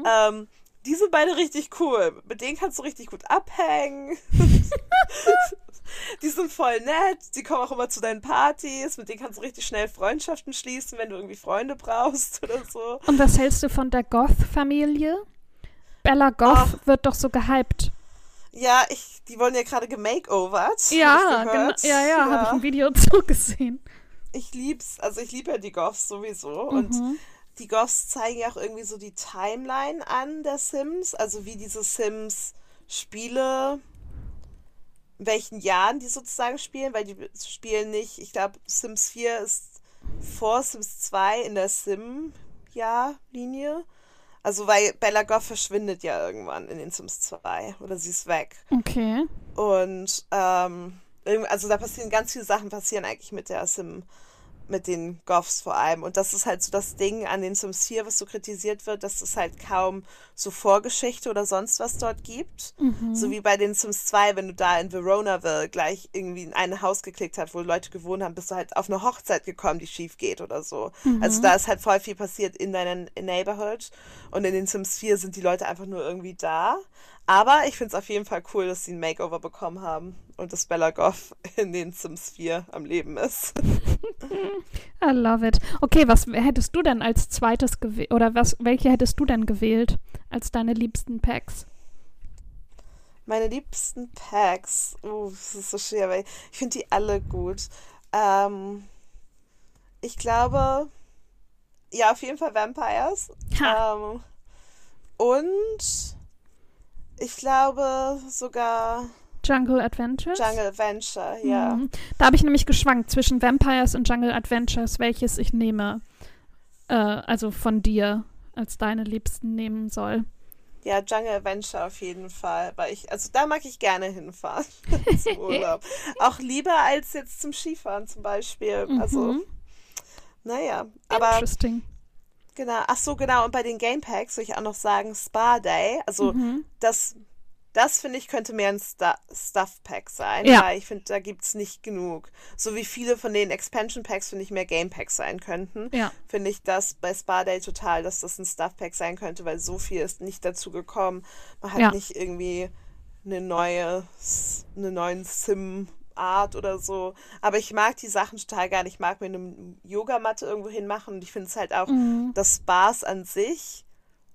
ähm, die sind beide richtig cool. Mit denen kannst du richtig gut abhängen. die sind voll nett. Die kommen auch immer zu deinen Partys. Mit denen kannst du richtig schnell Freundschaften schließen, wenn du irgendwie Freunde brauchst oder so. Und was hältst du von der Goth-Familie? Bella Goth Ach. wird doch so gehypt. Ja, ich, die wurden ja gerade gemakeovert. Ja, genau. gehört. Ja, ja, habe ich ein Video zugesehen. Ich lieb's. Also ich liebe ja die Goths sowieso. Und Mhm. Die Goths zeigen ja auch irgendwie so die Timeline an der Sims. Also wie diese Sims-Spiele, in welchen Jahren die sozusagen spielen, weil die spielen nicht, ich glaube, Sims 4 ist vor Sims 2 in der Sim-Jahr-Linie. Also weil Bella Goth verschwindet ja irgendwann in den Sims 2 oder sie ist weg. Okay. Und ähm, also da passieren ganz viele Sachen, passieren eigentlich mit der Sim, mit den Goths vor allem. Und das ist halt so das Ding an den Sims 4, was so kritisiert wird, dass es halt kaum so Vorgeschichte oder sonst was dort gibt. So wie bei den Sims 2, wenn du da in Veronaville gleich irgendwie in ein Haus geklickt hast, wo Leute gewohnt haben, bist du halt auf eine Hochzeit gekommen, die schief geht oder so. Also da ist halt voll viel passiert in deinem Neighborhood. Und in den Sims 4 sind die Leute einfach nur irgendwie da. Aber ich finde es auf jeden Fall cool, dass sie ein Makeover bekommen haben und dass Bella Goth in den Sims 4 am Leben ist. I love it. Okay, was hättest du denn als zweites gewählt? Oder was, welche hättest du denn gewählt als deine liebsten Packs? Meine liebsten Packs. Uh, das ist so schwer, weil ich finde die alle gut. Ähm, ich glaube, ja, auf jeden Fall Vampires. Ha. Ähm, und ich glaube sogar Jungle Adventures? Jungle Adventure, ja. Mhm. Da habe ich nämlich geschwankt zwischen Vampires und Jungle Adventures, welches ich nehme. Äh, also von dir als deine Liebsten nehmen soll. Ja, Jungle Adventure auf jeden Fall. Weil ich, also da mag ich gerne hinfahren zum Urlaub. Auch lieber als jetzt zum Skifahren zum Beispiel. Also, Mhm. naja. Aber Interesting. Genau, ach so, genau. Und bei den Game Packs soll ich auch noch sagen, Spa Day. Also Mhm. das, das finde ich könnte mehr ein Stu Stuff Pack sein. Ja. Weil ich finde, da gibt es nicht genug. So wie viele von den Expansion Packs, finde ich, mehr Game Packs sein könnten. Ja. Finde ich das bei Spa Day total, dass das ein Stuff Pack sein könnte, weil so viel ist nicht dazu gekommen. Man hat Ja. nicht irgendwie eine neue, eine neuen Sim Art oder so. Aber ich mag die Sachen total gerne. Ich mag mir eine Yogamatte irgendwo hinmachen und ich finde es halt auch, Mhm. dass Spas an sich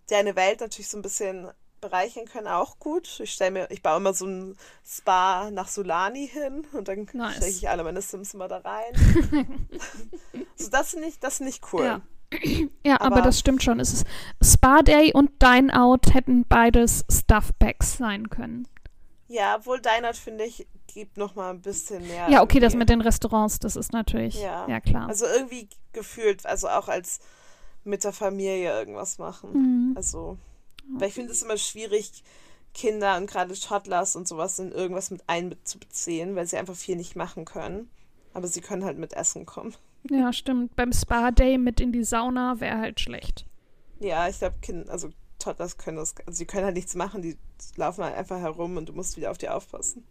deine Welt natürlich so ein bisschen bereichern können, auch gut. Ich stelle mir, ich baue immer so ein Spa nach Solani hin und dann Nice. stecke ich alle meine Sims immer da rein. so, das finde ich, das ich cool. Ja. Ja, aber, Aber- das stimmt schon. Es ist Spa Day und Dine Out hätten beides Stuff Packs sein können. Ja, obwohl Deinert, finde ich, gibt noch mal ein bisschen mehr. Ja, okay, das mit den Restaurants, das ist natürlich, ja, Ja. klar. Also irgendwie gefühlt, also auch als mit der Familie irgendwas machen. Mhm. Also, weil ich finde es immer schwierig, Kinder und gerade Toddlers und sowas in irgendwas mit einzubeziehen, weil sie einfach viel nicht machen können. Aber sie können halt mit Essen kommen. Ja, stimmt. Beim Spa Day mit in die Sauna wäre halt schlecht. Ja, ich glaube, kind, also Toddlers können das, also sie können halt nichts machen, die laufen halt einfach herum und du musst wieder auf die aufpassen.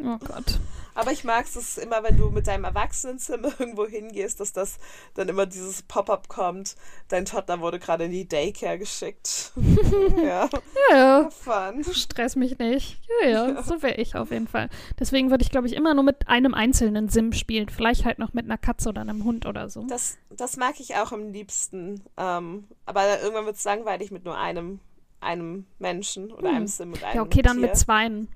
Oh Gott. Aber ich mag es immer, wenn du mit deinem Erwachsenenzimmer irgendwo hingehst, dass das dann immer dieses Pop-up kommt. Dein Toddler wurde gerade in die Daycare geschickt. ja. Ja, ja. Fun. Stress mich nicht. Ja, ja, so wäre ich auf jeden Fall. Deswegen würde ich, glaube ich, immer nur mit einem einzelnen Sim spielen. Vielleicht halt noch mit einer Katze oder einem Hund oder so. Das, das mag ich auch am liebsten. Ähm, aber irgendwann wird es langweilig mit nur einem, einem Menschen oder Hm. einem Sim und einem Ja, okay, dann Tier. mit zweien.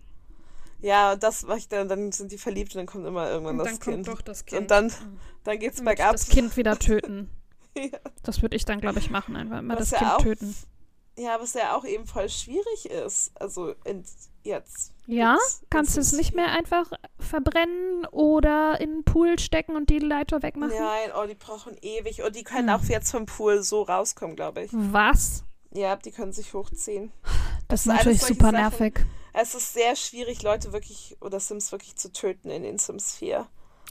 Ja, und das mache ich dann, dann sind die verliebt und dann kommt immer irgendwann das Kind. das Und dann, dann geht's Und bergab. das Kind wieder töten. Ja. Das würde ich dann, glaube ich, machen. Einfach immer Was das ja Kind auch- töten. Ja, was ja auch eben voll schwierig ist. Also in, jetzt. Ja? Mit- Kannst du mit es nicht mehr einfach verbrennen oder in den Pool stecken und die Leiter wegmachen? Nein, oh, die brauchen ewig. Und die können Hm. auch jetzt vom Pool so rauskommen, glaube ich. Was? Ja, die können sich hochziehen. Das ist sind alles natürlich super Sachen. nervig. Es ist sehr schwierig, Leute wirklich oder Sims wirklich zu töten in den Sims 4.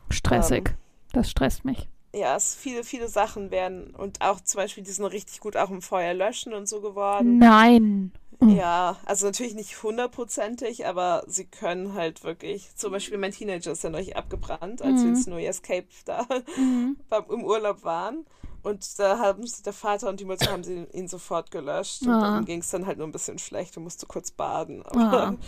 Stressig. Ähm. das stresst mich. Ja, es viele, viele Sachen werden und auch zum Beispiel, die sind richtig gut auch im Feuer löschen und so geworden. Nein. Ja, also natürlich nicht hundertprozentig, aber sie können halt wirklich. Zum Beispiel mein Teenager ist ja neulich abgebrannt, als wir Mhm. ins New Escape da Mhm. beim, im Urlaub waren. Und da haben sie, der Vater und die Mutter haben sie ihn sofort gelöscht. Und Ah. dann ging es dann halt nur ein bisschen schlecht und musste kurz baden. Aber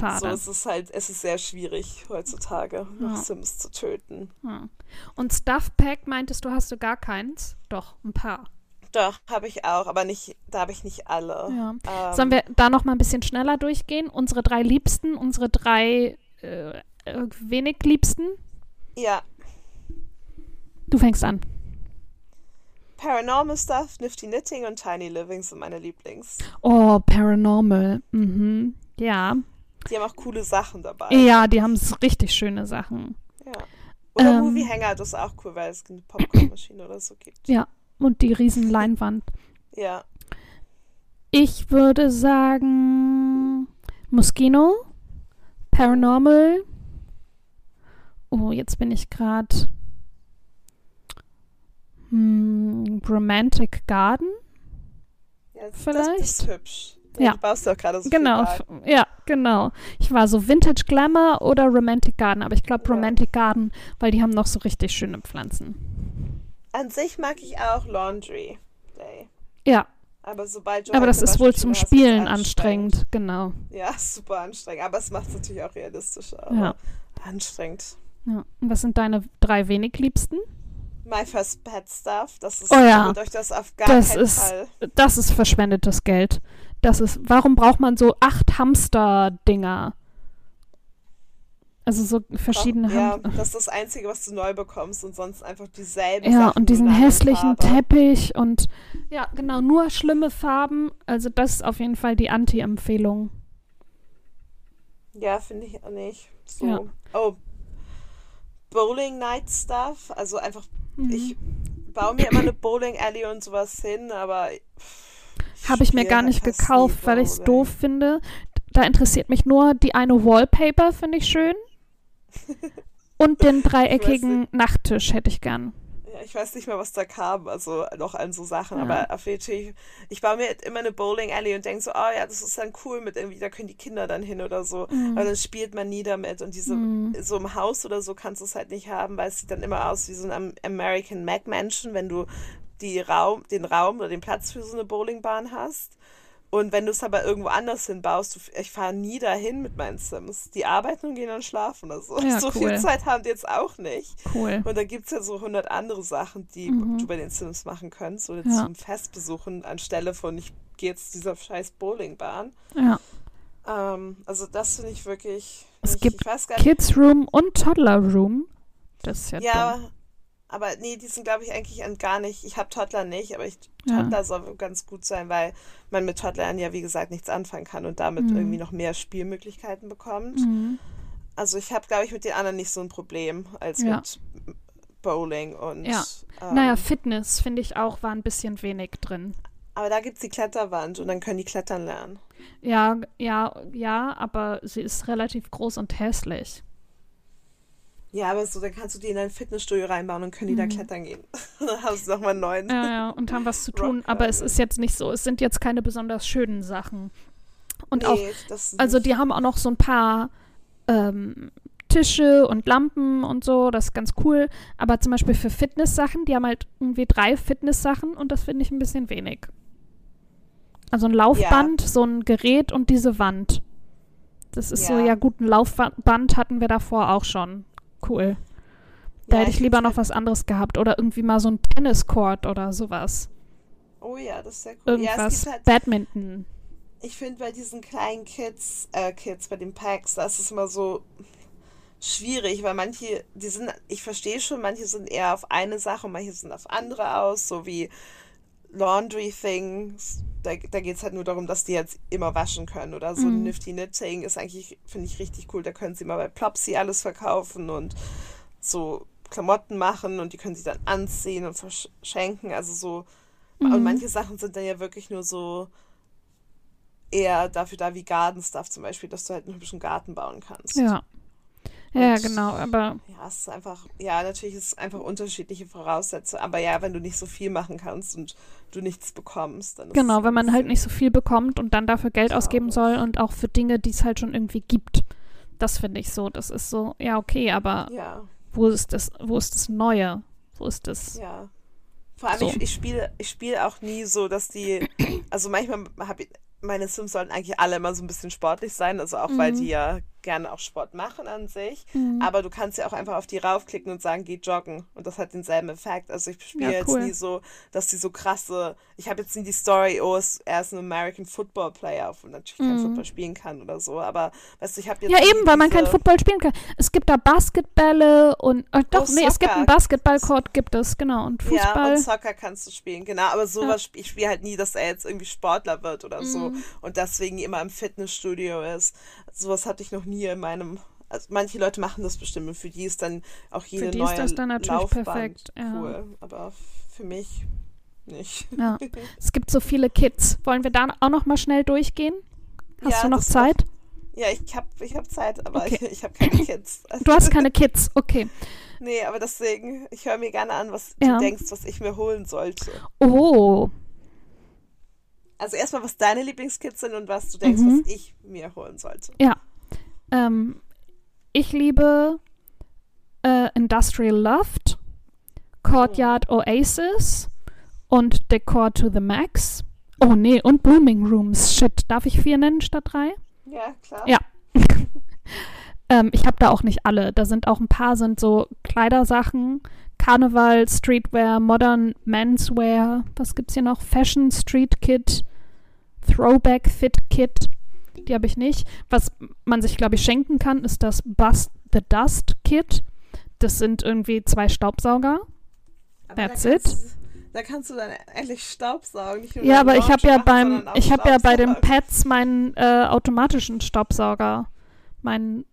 Ah, so Schade. ist es halt, es ist sehr schwierig heutzutage, noch Ja. Sims zu töten. Ja. Und Stuff Pack meintest du, hast du gar keins? Doch, ein paar. Doch, habe ich auch, aber nicht, da habe ich nicht alle. Ja. Ähm, Sollen wir da noch mal ein bisschen schneller durchgehen? Unsere drei Liebsten, unsere drei äh, äh, wenig Liebsten? ja, Du fängst an. Paranormal Stuff, Nifty Knitting und Tiny Living sind meine Lieblings. Oh, Paranormal. Mhm. Ja. Die haben auch coole Sachen dabei. Ja, die haben richtig schöne Sachen. Ja. Oder Ähm. Movie Hangout ist auch cool, weil es eine Popcornmaschine oder so gibt. Ja. Und die riesen Leinwand. Ja. Ich würde sagen Moschino, Paranormal. Oh, jetzt bin ich gerade. Hm, Romantic Garden. ja das, Vielleicht? Das ist hübsch. Ja. Du baust doch gerade so Genau, ja, genau. Ich war so Vintage Glamour oder Romantic Garden, aber ich glaube Ja. Romantic Garden, weil die haben noch so richtig schöne Pflanzen. An sich mag ich auch Laundry Day. Ja, Aber sobald du aber das ist wohl zum Spielen es anstrengend, genau. Ja, super anstrengend. Aber es macht es natürlich auch realistischer. Ja. Anstrengend. Ja. Und was sind deine drei wenig Liebsten? My First Pet Stuff. Das ist, Oh ja. euch das auf gar Das keinen ist- Fall. Das ist verschwendetes Geld. Das ist, warum braucht man so acht Hamster-Dinger? Also so verschiedene Ja, Hamster. das ist das Einzige, was du neu bekommst und sonst einfach dieselben Ja, Sachen und diesen hässlichen Farbe. Teppich und ja, genau, nur schlimme Farben. Also das ist auf jeden Fall die Anti-Empfehlung. Ja, finde ich auch nicht. So. Ja. Oh, Bowling Night Stuff. Also einfach, Mhm. ich baue mir immer eine Bowling Alley und sowas hin, aber. Habe ich mir gar nicht gekauft, weil ich es doof finde. Da interessiert mich nur die eine Wallpaper, finde ich schön. Und den dreieckigen Nachttisch hätte ich gern. Ich weiß nicht mehr, was da kam, also noch an so Sachen, Ja. aber auf jeden Fall, ich baue mir immer eine Bowling Alley und denke so, oh ja, das ist dann cool mit irgendwie, da können die Kinder dann hin oder so. Mhm. Aber dann spielt man nie damit und diese, Mhm. so im Haus oder so kannst du es halt nicht haben, weil es sieht dann immer aus wie so ein Am- American Mac Mansion, wenn du die Raum, den Raum oder den Platz für so eine Bowlingbahn hast. Und wenn du es aber irgendwo anders hinbaust, du, ich fahre nie dahin mit meinen Sims. Die arbeiten und gehen dann schlafen oder so. Ja, so cool. viel Zeit haben die jetzt auch nicht. Cool. Und da gibt es ja so 100 andere Sachen, die Mhm. du bei den Sims machen kannst. Oder Ja. zum Festbesuchen anstelle von, ich gehe jetzt dieser scheiß Bowlingbahn. Ja. Ähm, also das finde ich wirklich. Es nicht, gibt. Kids Room und Toddler Room. Das ist ja, Ja, dumm. Aber nee, die sind, glaube ich, eigentlich an gar nicht. Ich habe Toddler nicht, aber ich, Ja. Toddler soll ganz gut sein, weil man mit Toddlern ja, wie gesagt, nichts anfangen kann und damit Mhm. irgendwie noch mehr Spielmöglichkeiten bekommt. Mhm. Also ich habe, glaube ich, mit den anderen nicht so ein Problem als Ja. mit Bowling und. Ja. Ähm, Naja, Fitness finde ich auch, war ein bisschen wenig drin. Aber da gibt es die Kletterwand und dann können die klettern lernen. Ja, ja, ja, aber sie ist relativ groß und hässlich. Ja, aber so, dann kannst du die in dein Fitnessstudio reinbauen und können die da Mhm. klettern gehen. dann haben sie nochmal einen neuen. Ja, ja, und haben was zu tun, aber es ist jetzt nicht so, es sind jetzt keine besonders schönen Sachen. Und Nee, auch, also die haben auch noch so ein paar ähm, Tische und Lampen und so, das ist ganz cool. Aber zum Beispiel für Fitness-Sachen, die haben halt irgendwie drei Fitness-Sachen und das finde ich ein bisschen wenig. Also ein Laufband, so ein Gerät und diese Wand. Das ist so, Ja. ja gut, ein Laufband hatten wir davor auch schon. Cool. Da Ja, hätte ich lieber noch was anderes gehabt oder irgendwie mal so ein Tenniscourt oder sowas. Oh ja, das ist sehr cool. Ja, es Irgendwas. gibt halt, Badminton. ich finde bei diesen kleinen Kids, äh, Kids, bei den Packs, da ist immer so schwierig, weil manche, die sind, ich verstehe schon, manche sind eher auf eine Sache und manche sind auf andere aus, so wie Laundry Things. Da, da geht es halt nur darum, dass die jetzt immer waschen können. Oder so Mhm. Nifty Knitting ist eigentlich, finde ich, richtig cool. Da können sie mal bei Plopsy alles verkaufen und so Klamotten machen und die können sie dann anziehen und verschenken. Also so. Und Mhm. manche Sachen sind dann ja wirklich nur so eher dafür da wie Garden Stuff zum Beispiel, dass du halt einen hübschen Garten bauen kannst. Ja. Ja, Und- genau, aber Ja, es ist einfach, ja, natürlich ist es einfach unterschiedliche Voraussetzungen, aber ja, wenn du nicht so viel machen kannst und du nichts bekommst, dann ist genau, wenn man halt nicht so viel bekommt und dann dafür Geld ausgeben Traurig. soll und auch für Dinge, die es halt schon irgendwie gibt. Das finde ich so. Das ist so, ja, okay, aber Ja, wo ist das, wo ist das Neue? Wo ist das? ja. Vor allem, So. ich, ich spiele ich spiel auch nie so, dass die, also manchmal habe ich, meine Sims sollten eigentlich alle immer so ein bisschen sportlich sein, also auch weil Mhm. die ja gerne auch Sport machen an sich. Mhm. Aber du kannst ja auch einfach auf die raufklicken und sagen, geh joggen. Und das hat denselben Effekt. Also ich spiele Ja, jetzt cool. nie so, dass die so krasse. Ich habe jetzt nie die Story, oh, er ist ein American Football Player, obwohl natürlich kein Mhm. Football spielen kann oder so. Aber weißt du, ich habe jetzt. Ja, eben, weil man kein Football spielen kann. Es gibt da Basketbälle und, äh, doch, nee, es gibt einen Basketballcourt, gibt es, genau, und Ja, Fußball. und Soccer kannst du spielen, genau. Aber sowas, sp- ich spiele halt nie, dass er jetzt irgendwie Sportler wird oder so. Mhm. Und deswegen immer im Fitnessstudio ist. Sowas hatte ich noch nie in meinem. Also manche Leute machen das bestimmt und für die ist dann auch jede die ist neue das dann natürlich Laufband perfekt, ja. cool. Aber für mich nicht. Ja. Es gibt so viele Kids. Wollen wir da auch noch mal schnell durchgehen? Hast Ja, du noch Zeit? Ja, ich habe ich hab Zeit, aber Okay. ich, ich habe keine Kids. Du hast keine Kids, okay. nee, aber deswegen, ich höre mir gerne an, was Ja. du denkst, was ich mir holen sollte. Oh, Also erstmal, was deine Lieblingskids sind und was du denkst, Mhm. was ich mir holen sollte. ähm, ich liebe äh, Industrial Loft, Courtyard Oasis und Decor to the Max. Oh nee, und Blooming Rooms. Shit, darf ich vier nennen statt drei? Ja, klar. Ja. ähm, ich habe da auch nicht alle. Da sind auch ein paar sind so Kleidersachen, Karneval, Streetwear, Modern Menswear. Was gibt's hier noch? Fashion Street Kit, Throwback Fit Kit. Die habe ich nicht. Was man sich, glaube ich, schenken kann, ist das Bust the Dust Kit. Das sind irgendwie zwei Staubsauger. Aber That's da kannst it. Du, da kannst du dann endlich Staubsaugen. Ja, aber ich habe ja beim, ich habe ja bei den. Pads meinen äh, automatischen Staubsauger, meinen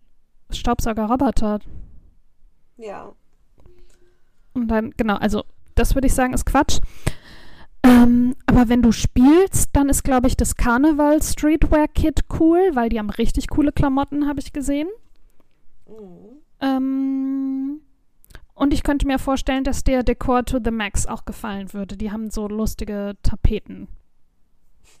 Staubsaugerroboter. Ja. Und dann, genau, also das würde ich sagen, ist Quatsch. Ähm, aber wenn du spielst, dann ist, glaube ich, das Carnival Streetwear Kit cool, weil die haben richtig coole Klamotten, habe ich gesehen. Mhm. Ähm, und ich könnte mir vorstellen, dass der Decor to the Max auch gefallen würde. Die haben so lustige Tapeten.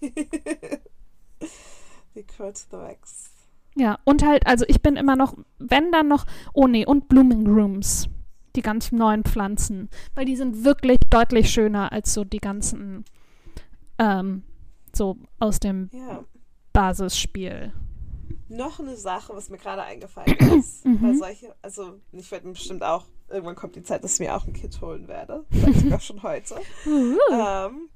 Die Kurt the Wax. Ja, und halt, also ich bin immer noch, wenn dann noch, oh nee, und Blooming Rooms. Die ganzen neuen Pflanzen. Weil die sind wirklich deutlich schöner als so die ganzen, ähm, so aus dem Ja. Basisspiel. Noch eine Sache, was mir gerade eingefallen ist. Mhm. Weil solche, also ich werde bestimmt auch, irgendwann kommt die Zeit, dass ich mir auch ein Kit holen werde. Vielleicht sogar schon heute. Ähm,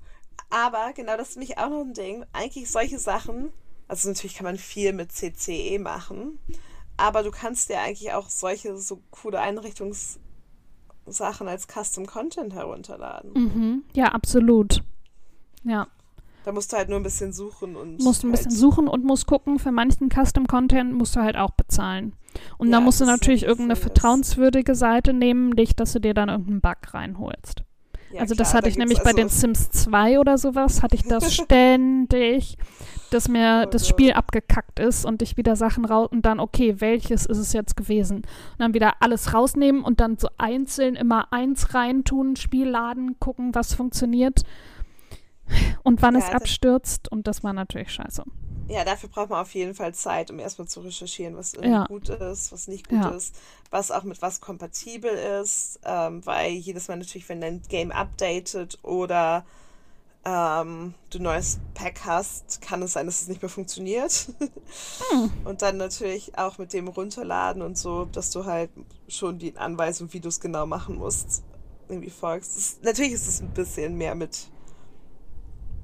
aber genau, das ist nämlich auch noch ein Ding. Eigentlich solche Sachen, also natürlich kann man viel mit CCE machen, aber du kannst dir eigentlich auch solche so coole Einrichtungssachen als Custom Content herunterladen. Mhm. Ja, absolut. Ja, Da musst du halt nur ein bisschen suchen und musst ein bisschen halt, suchen und musst gucken, für manchen Custom-Content musst du halt auch bezahlen. Und Ja, da musst du natürlich ein irgendeine bisschen vertrauenswürdige Seite nehmen, nicht, dass du dir dann irgendeinen Bug reinholst. Ja, also klar, das hatte da ich nämlich bei also- den Sims 2 oder sowas, hatte ich das ständig, dass mir Oh das. Spiel abgekackt ist und ich wieder Sachen raus und dann, okay, welches ist es jetzt gewesen? Und dann wieder alles rausnehmen und dann so einzeln immer eins reintun, Spiel laden, gucken, was funktioniert und wann Ja, es abstürzt. Und das war natürlich scheiße. Ja, dafür braucht man auf jeden Fall Zeit, um erstmal zu recherchieren, was Ja. gut ist, was nicht gut Ja. ist, was auch mit was kompatibel ist, ähm, weil jedes Mal natürlich, wenn dein Game updatet oder ähm, du neues Pack hast, kann es sein, dass es nicht mehr funktioniert. Hm. Und dann natürlich auch mit dem Runterladen und so, dass du halt schon die Anweisung, wie du es genau machen musst, irgendwie folgst. Das, natürlich ist es ein bisschen mehr mit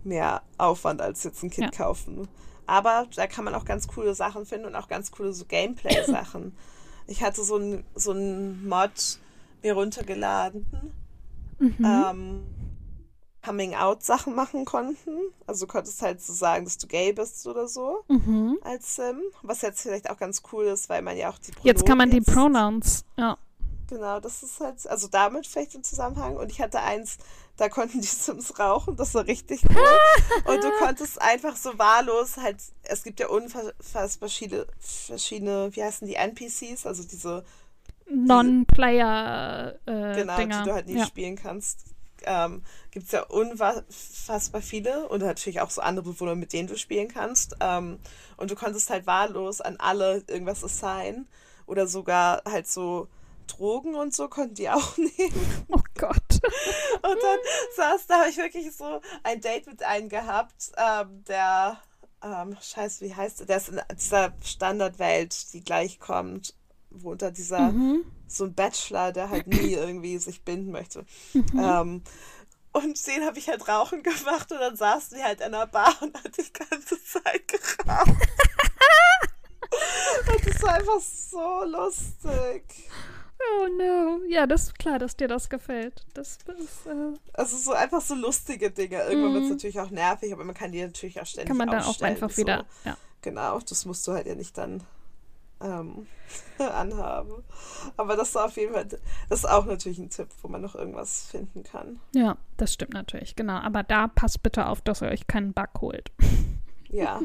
mehr Aufwand als jetzt ein Kit Ja. kaufen. Aber da kann man auch ganz coole Sachen finden und auch ganz coole so Gameplay-Sachen. Ich hatte so ein, so ein Mod mir runtergeladen, Mhm. ähm, Coming-out-Sachen machen konnten. Also du konntest halt so sagen, dass du gay bist oder so Mhm. als Sim. Was jetzt vielleicht auch ganz cool ist, weil man ja auch die Jetzt kann man die Pronouns, ja. Genau, das ist halt, also damit vielleicht im Zusammenhang. Und ich hatte eins, da konnten die Sims rauchen, das war richtig cool. Und du konntest einfach so wahllos halt, es gibt ja unfassbar viele, verschiedene, wie heißen die, NPCs, also diese, Non-Player äh, genau, Dinger. die du halt nicht ja. spielen kannst. Ähm, gibt es ja unfassbar viele und natürlich auch so andere Bewohner, mit denen du spielen kannst. Ähm, und du konntest halt wahllos an alle irgendwas assignen oder sogar halt so Drogen und so konnten die auch nehmen. Oh. Und dann saß da, habe ich wirklich so ein Date mit einem gehabt, ähm, der, ähm, scheiße, wie heißt der? Der ist in dieser Standardwelt, die gleich kommt, wo unter dieser, Mhm. so ein Bachelor, der halt nie irgendwie sich binden möchte. Mhm. Ähm, und den habe ich halt rauchen gemacht und dann saßen wir halt in einer Bar und hat die ganze Zeit geraucht. und das war einfach so lustig. Oh no. Ja, das ist klar, dass dir das gefällt. Das ist, äh, Also so einfach so lustige Dinge. Irgendwann wird es Mhm. natürlich auch nervig, aber man kann die natürlich auch ständig kann man dann auch einfach so. wieder. Ja. Genau, das musst du halt ja nicht dann ähm, anhaben. Aber das ist auf jeden Fall, das ist auch natürlich ein Tipp, wo man noch irgendwas finden kann. ja, das stimmt natürlich. Genau. Aber da passt bitte auf, dass ihr euch keinen Bug holt. Ja.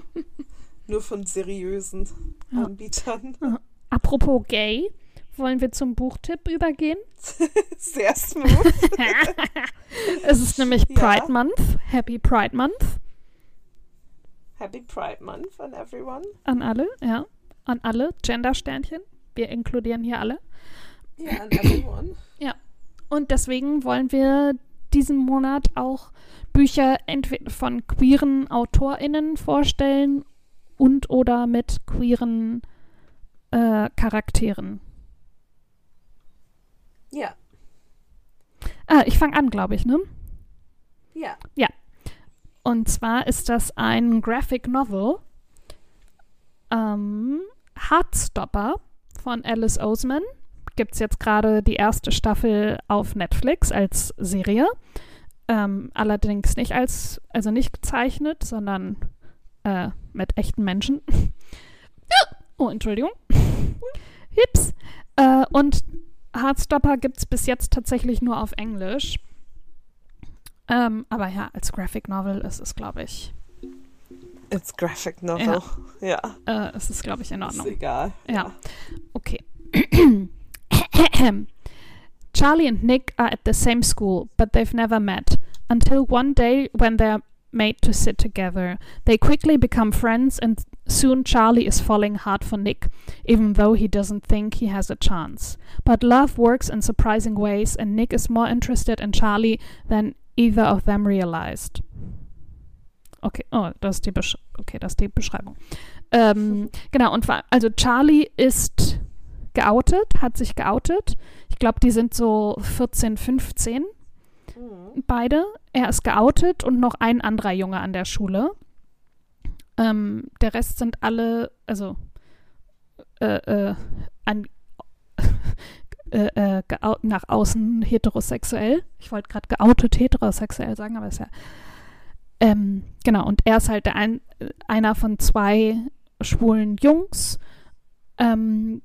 Nur von seriösen Ja. Anbietern. Apropos gay, wollen wir zum Buchtipp übergehen? Sehr smooth. es ist nämlich Ja. Pride Month. Happy Pride Month Happy Pride Month on everyone. an alle, ja. An alle. Gender-Sternchen. Wir inkludieren hier alle. Ja, an everyone. Und deswegen wollen wir diesen Monat auch Bücher entweder von queeren AutorInnen vorstellen und oder mit queeren äh, Charakteren. Ja. Ah, ich fange an, glaube ich, ne? Ja. Und zwar ist das ein Graphic Novel. Ähm, Heartstopper von Alice Oseman. Gibt es jetzt gerade die erste Staffel auf Netflix als Serie. Ähm, allerdings nicht als, also nicht gezeichnet, sondern äh, mit echten Menschen. oh, Entschuldigung. Hips. Äh, und Heartstopper gibt es bis jetzt tatsächlich nur auf Englisch. Ähm, aber ja, als Graphic Novel ist es, glaube ich, It's graphic novel. Ja. äh, ist es, glaube ich, in Ist Ordnung. egal. Ja. Okay. Charlie and Nick are at the same school, but they've never met until one day when they're made to sit together. They quickly become friends, and soon Charlie is falling hard for Nick, even though he doesn't think he has a chance. But love works in surprising ways, and Nick is more interested in Charlie than either of them realized. Okay, oh, das ist die, Besch okay, das ist die Beschreibung. Ähm, genau, und also Charlie ist geoutet, hat sich geoutet. Ich glaube, die sind so 14, 15, Mhm. beide. Er ist geoutet und noch ein anderer Junge an der Schule. Ähm, der Rest sind alle, also äh, äh, an, äh, äh, nach außen heterosexuell. Ich wollte gerade geoutet heterosexuell sagen, aber ist ja. Ähm, genau, und er ist halt ein, einer von zwei schwulen Jungs. Ähm,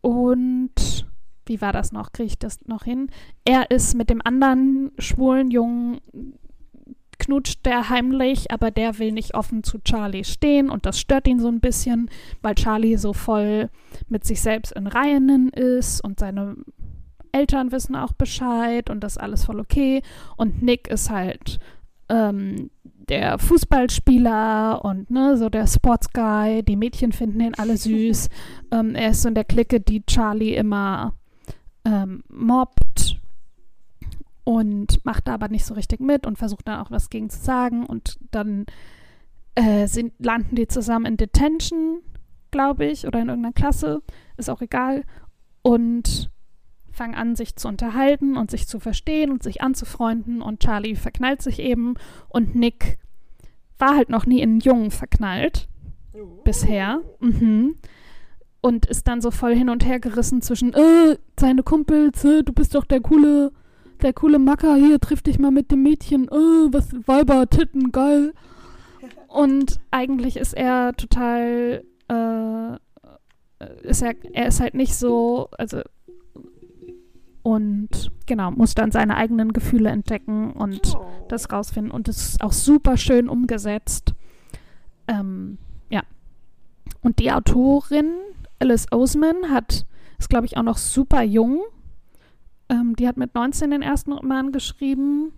und wie war das noch? Kriege ich das noch hin? Er ist mit dem anderen schwulen Jungen knutscht der heimlich, aber der will nicht offen zu Charlie stehen und das stört ihn so ein bisschen, weil Charlie so voll mit sich selbst in Reihen ist und seine Eltern wissen auch Bescheid und das ist alles voll okay. Und Nick ist halt ähm, der Fußballspieler und ne, so der Sportsguy. Die Mädchen finden ihn alle süß. ähm, er ist so in der Clique, die Charlie immer ähm, mobbt und macht da aber nicht so richtig mit und versucht dann auch was gegen zu sagen. Und dann äh, sind, landen die zusammen in Detention, glaube ich, oder in irgendeiner Klasse. Ist auch egal. Und fangen an, sich zu unterhalten und sich zu verstehen und sich anzufreunden und Charlie verknallt sich eben und Nick war halt noch nie in einen Jungen verknallt. Uh. Bisher. Mhm. Und ist dann so voll hin und her gerissen zwischen, äh, seine Kumpels, äh, du bist doch der coole, der coole Macker, hier, triff dich mal mit dem Mädchen, äh, was, Weiber, Titten, geil. Und eigentlich ist er total, äh, ist er, er ist halt nicht so, also und genau, muss dann seine eigenen Gefühle entdecken und oh. das rausfinden. Und es ist auch super schön umgesetzt. Ähm, ja. Und die Autorin, Alice Oseman, hat, ist glaube ich auch noch super jung. Ähm, die hat mit 19 den ersten Roman geschrieben.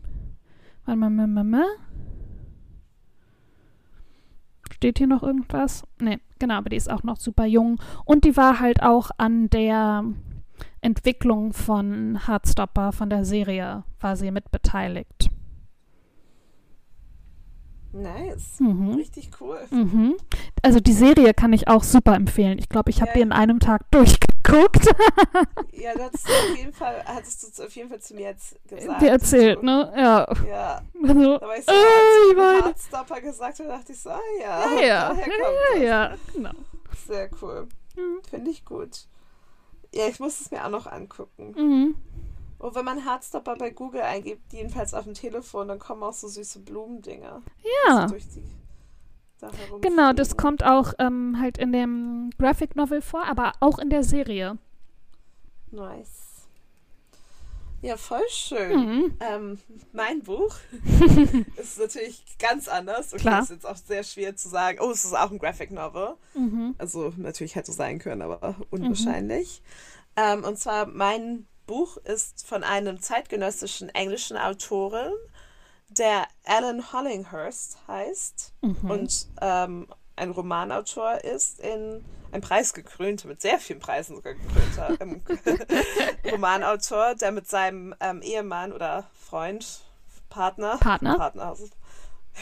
Warte mal, mal, mal, mal. Steht hier noch irgendwas? Nee, genau, aber die ist auch noch super jung. Und die war halt auch an der Entwicklung von Heartstopper, von der Serie, war sie mitbeteiligt. Nice. Mhm. Richtig cool. Mhm. Also die Serie kann ich auch super empfehlen. Ich glaube, ich habe ja. die in einem Tag durchgeguckt. ja, das auf jeden Fall, hattest du auf jeden Fall zu mir jetzt gesagt. Dir erzählt, ne? Ja. Ja. Also, da war ich so, äh, als du Heartstopper gesagt hast, dachte ich so, ah ja, ja, ja. ja, ja, genau. Sehr cool. Mhm. Finde ich gut. Ja, ich muss es mir auch noch angucken. Mhm. Und wenn man Heartstopper bei Google eingibt, jedenfalls auf dem Telefon, dann kommen auch so süße Blumendinger. Ja. Also da genau, das kommt auch ähm, halt in dem Graphic Novel vor, aber auch in der Serie. Nice. Ja, voll schön. Mhm. Ähm, mein Buch ist natürlich ganz anders. Okay, Klar. ist jetzt auch sehr schwer zu sagen. Oh, es ist auch ein Graphic Novel. Mhm. Also natürlich hätte es sein können, aber unwahrscheinlich. Mhm. Ähm, und zwar mein Buch ist von einem zeitgenössischen englischen Autoren, der Alan Hollinghurst heißt mhm. und ähm, ein Romanautor ist in ein preisgekrönter, mit sehr vielen Preisen sogar gekrönter ähm, Romanautor, der mit seinem ähm, Ehemann oder Freund, Partner, Partner, Partner, also,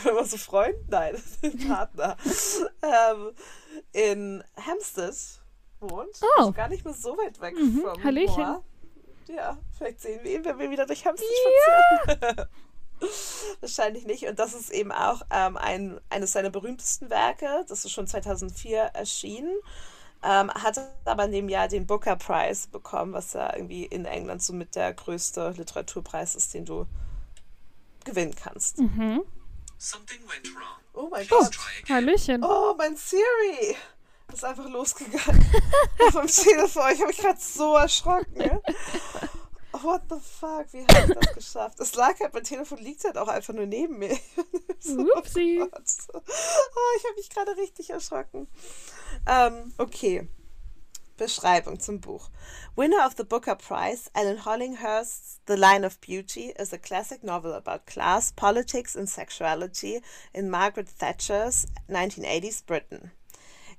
immer so Freund, nein, Partner, ähm, in Hampstead wohnt, oh. also gar nicht mehr so weit weg mhm. vom Hallöchen. Moor. Ja, vielleicht sehen wir ihn, wenn wir wieder durch Hampstead ja. spazieren. Wahrscheinlich nicht. Und das ist eben auch ähm, ein, eines seiner berühmtesten Werke. Das ist schon 2004 erschienen. Ähm, hat aber in dem Jahr den Booker Prize bekommen, was ja irgendwie in England so mit der größte Literaturpreis ist, den du gewinnen kannst. Mhm. Oh mein Gott. Hallöchen. Oh, mein Siri ist einfach losgegangen. Vom Telefon. Ich habe mich gerade so erschrocken. what the fuck, wie habe ich das geschafft? Es lag halt, mein Telefon liegt halt auch einfach nur neben mir. so, Upsi. Oh, oh, ich habe mich gerade richtig erschrocken. Ähm, okay. Beschreibung zum Buch. Winner of the Booker Prize, Alan Hollinghurst's The Line of Beauty is a classic novel about class, politics, and sexuality in Margaret Thatcher's 1980s Britain.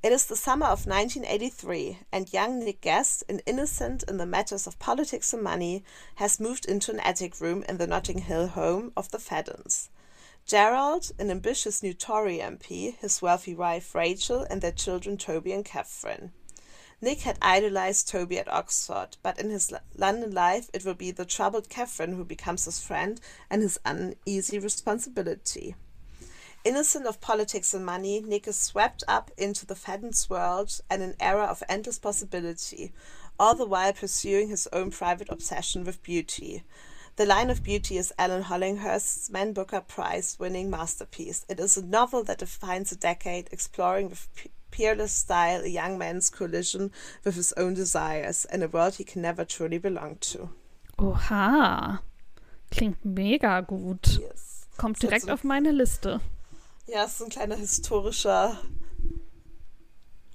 It is the summer of 1983, and young Nick Guest, an innocent in the matters of politics and money, has moved into an attic room in the Notting Hill home of the Faddens. Gerald, an ambitious new Tory MP, his wealthy wife Rachel, and their children Toby and Catherine. Nick had idolized Toby at Oxford, but in his London life it will be the troubled Catherine who becomes his friend and his uneasy responsibility. Innocent of politics and money, Nick is swept up into the Faddens world and an era of endless possibility, all the while pursuing his own private obsession with beauty. The Line of Beauty is Alan Hollinghurst's Man Booker Prize winning masterpiece. It is a novel that defines a decade, exploring with peerless style a young man's collision with his own desires and a world he can never truly belong to. Oha. Klingt mega gut. Yes. kommt direkt so- auf meine Liste. Ja, es ist ein kleiner historischer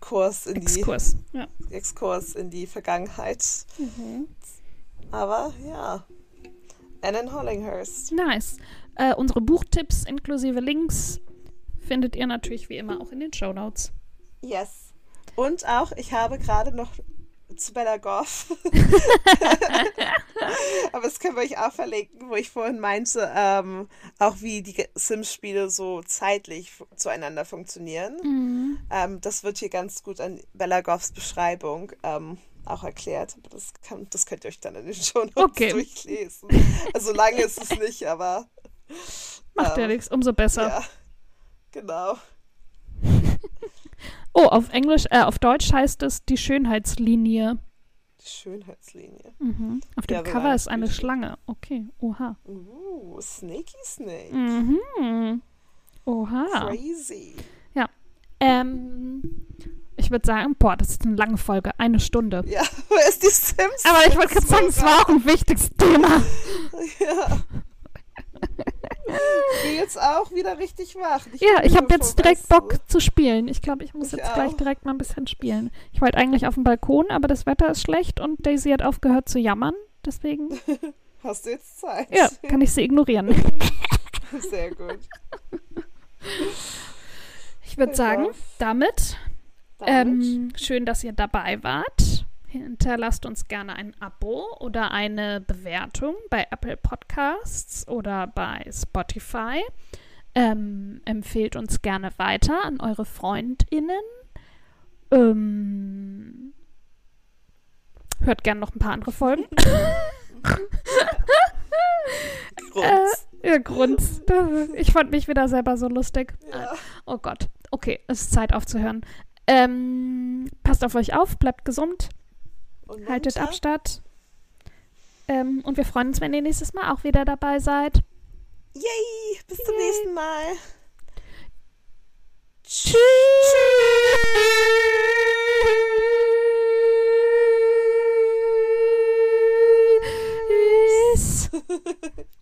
Kurs in Exkurs. Ja. die Exkurs in die Vergangenheit. Mhm. Aber ja. Annan Hollinghurst. Nice. Äh, unsere Buchtipps inklusive Links findet ihr natürlich wie immer auch in den Show Notes. Yes. Und auch, ich habe gerade noch zu Bella Goff. Können wir euch auch verlinken, wo ich vorhin meinte, ähm, auch wie die Sims-Spiele so zeitlich zueinander funktionieren. Mhm. Ähm, das wird hier ganz gut an Bella Goffs Beschreibung ähm, auch erklärt. Aber das, kann, das könnt ihr euch dann in den Show Notes Okay. durchlesen. Also lange ist es nicht, aber Macht ja Ähm, nichts, umso besser. ja, genau. Oh, auf Englisch, äh, auf Deutsch heißt es die Schönheitslinie. Die Schönheitslinie. Mhm. Auf dem Ja, Cover ist eine. Schlange. Okay, oha. Uh, Snakey Snake. Mhm. Oha. Crazy. Ähm, ich würde sagen, boah, das ist eine lange Folge, eine Stunde. Ja, wer ist die Sims? Aber ich wollte gerade sagen, es war auch ein wichtiges Thema. Ja. Ich bin jetzt auch wieder richtig wach. Ich Ja, ich habe jetzt direkt. Bock zu spielen. Ich glaube, ich muss Ich jetzt gleich auch. direkt mal ein bisschen spielen. Ich wollte eigentlich auf dem Balkon, aber das Wetter ist schlecht und Daisy hat aufgehört zu jammern. Deswegen, Hast du jetzt Zeit? ja, kann ich sie ignorieren. Sehr gut. Ich würde sagen, damit Damit. Ähm, schön, dass ihr dabei wart. Hinterlasst uns gerne ein Abo oder eine Bewertung bei Apple Podcasts oder bei Spotify. Ähm, empfehlt uns gerne weiter an eure FreundInnen. Ähm, hört gerne noch ein paar andere Folgen. Grunz. Ja, Grunz. Ich fand mich wieder selber so lustig. ja. Oh Gott. Okay, es ist Zeit aufzuhören. Ähm, passt auf euch auf, bleibt gesund, Und Haltet Abstand. Ähm, und wir freuen uns, wenn ihr nächstes Mal auch wieder dabei seid. Yay! Bis Yay. zum nächsten Mal. Tschüss. Tschüss.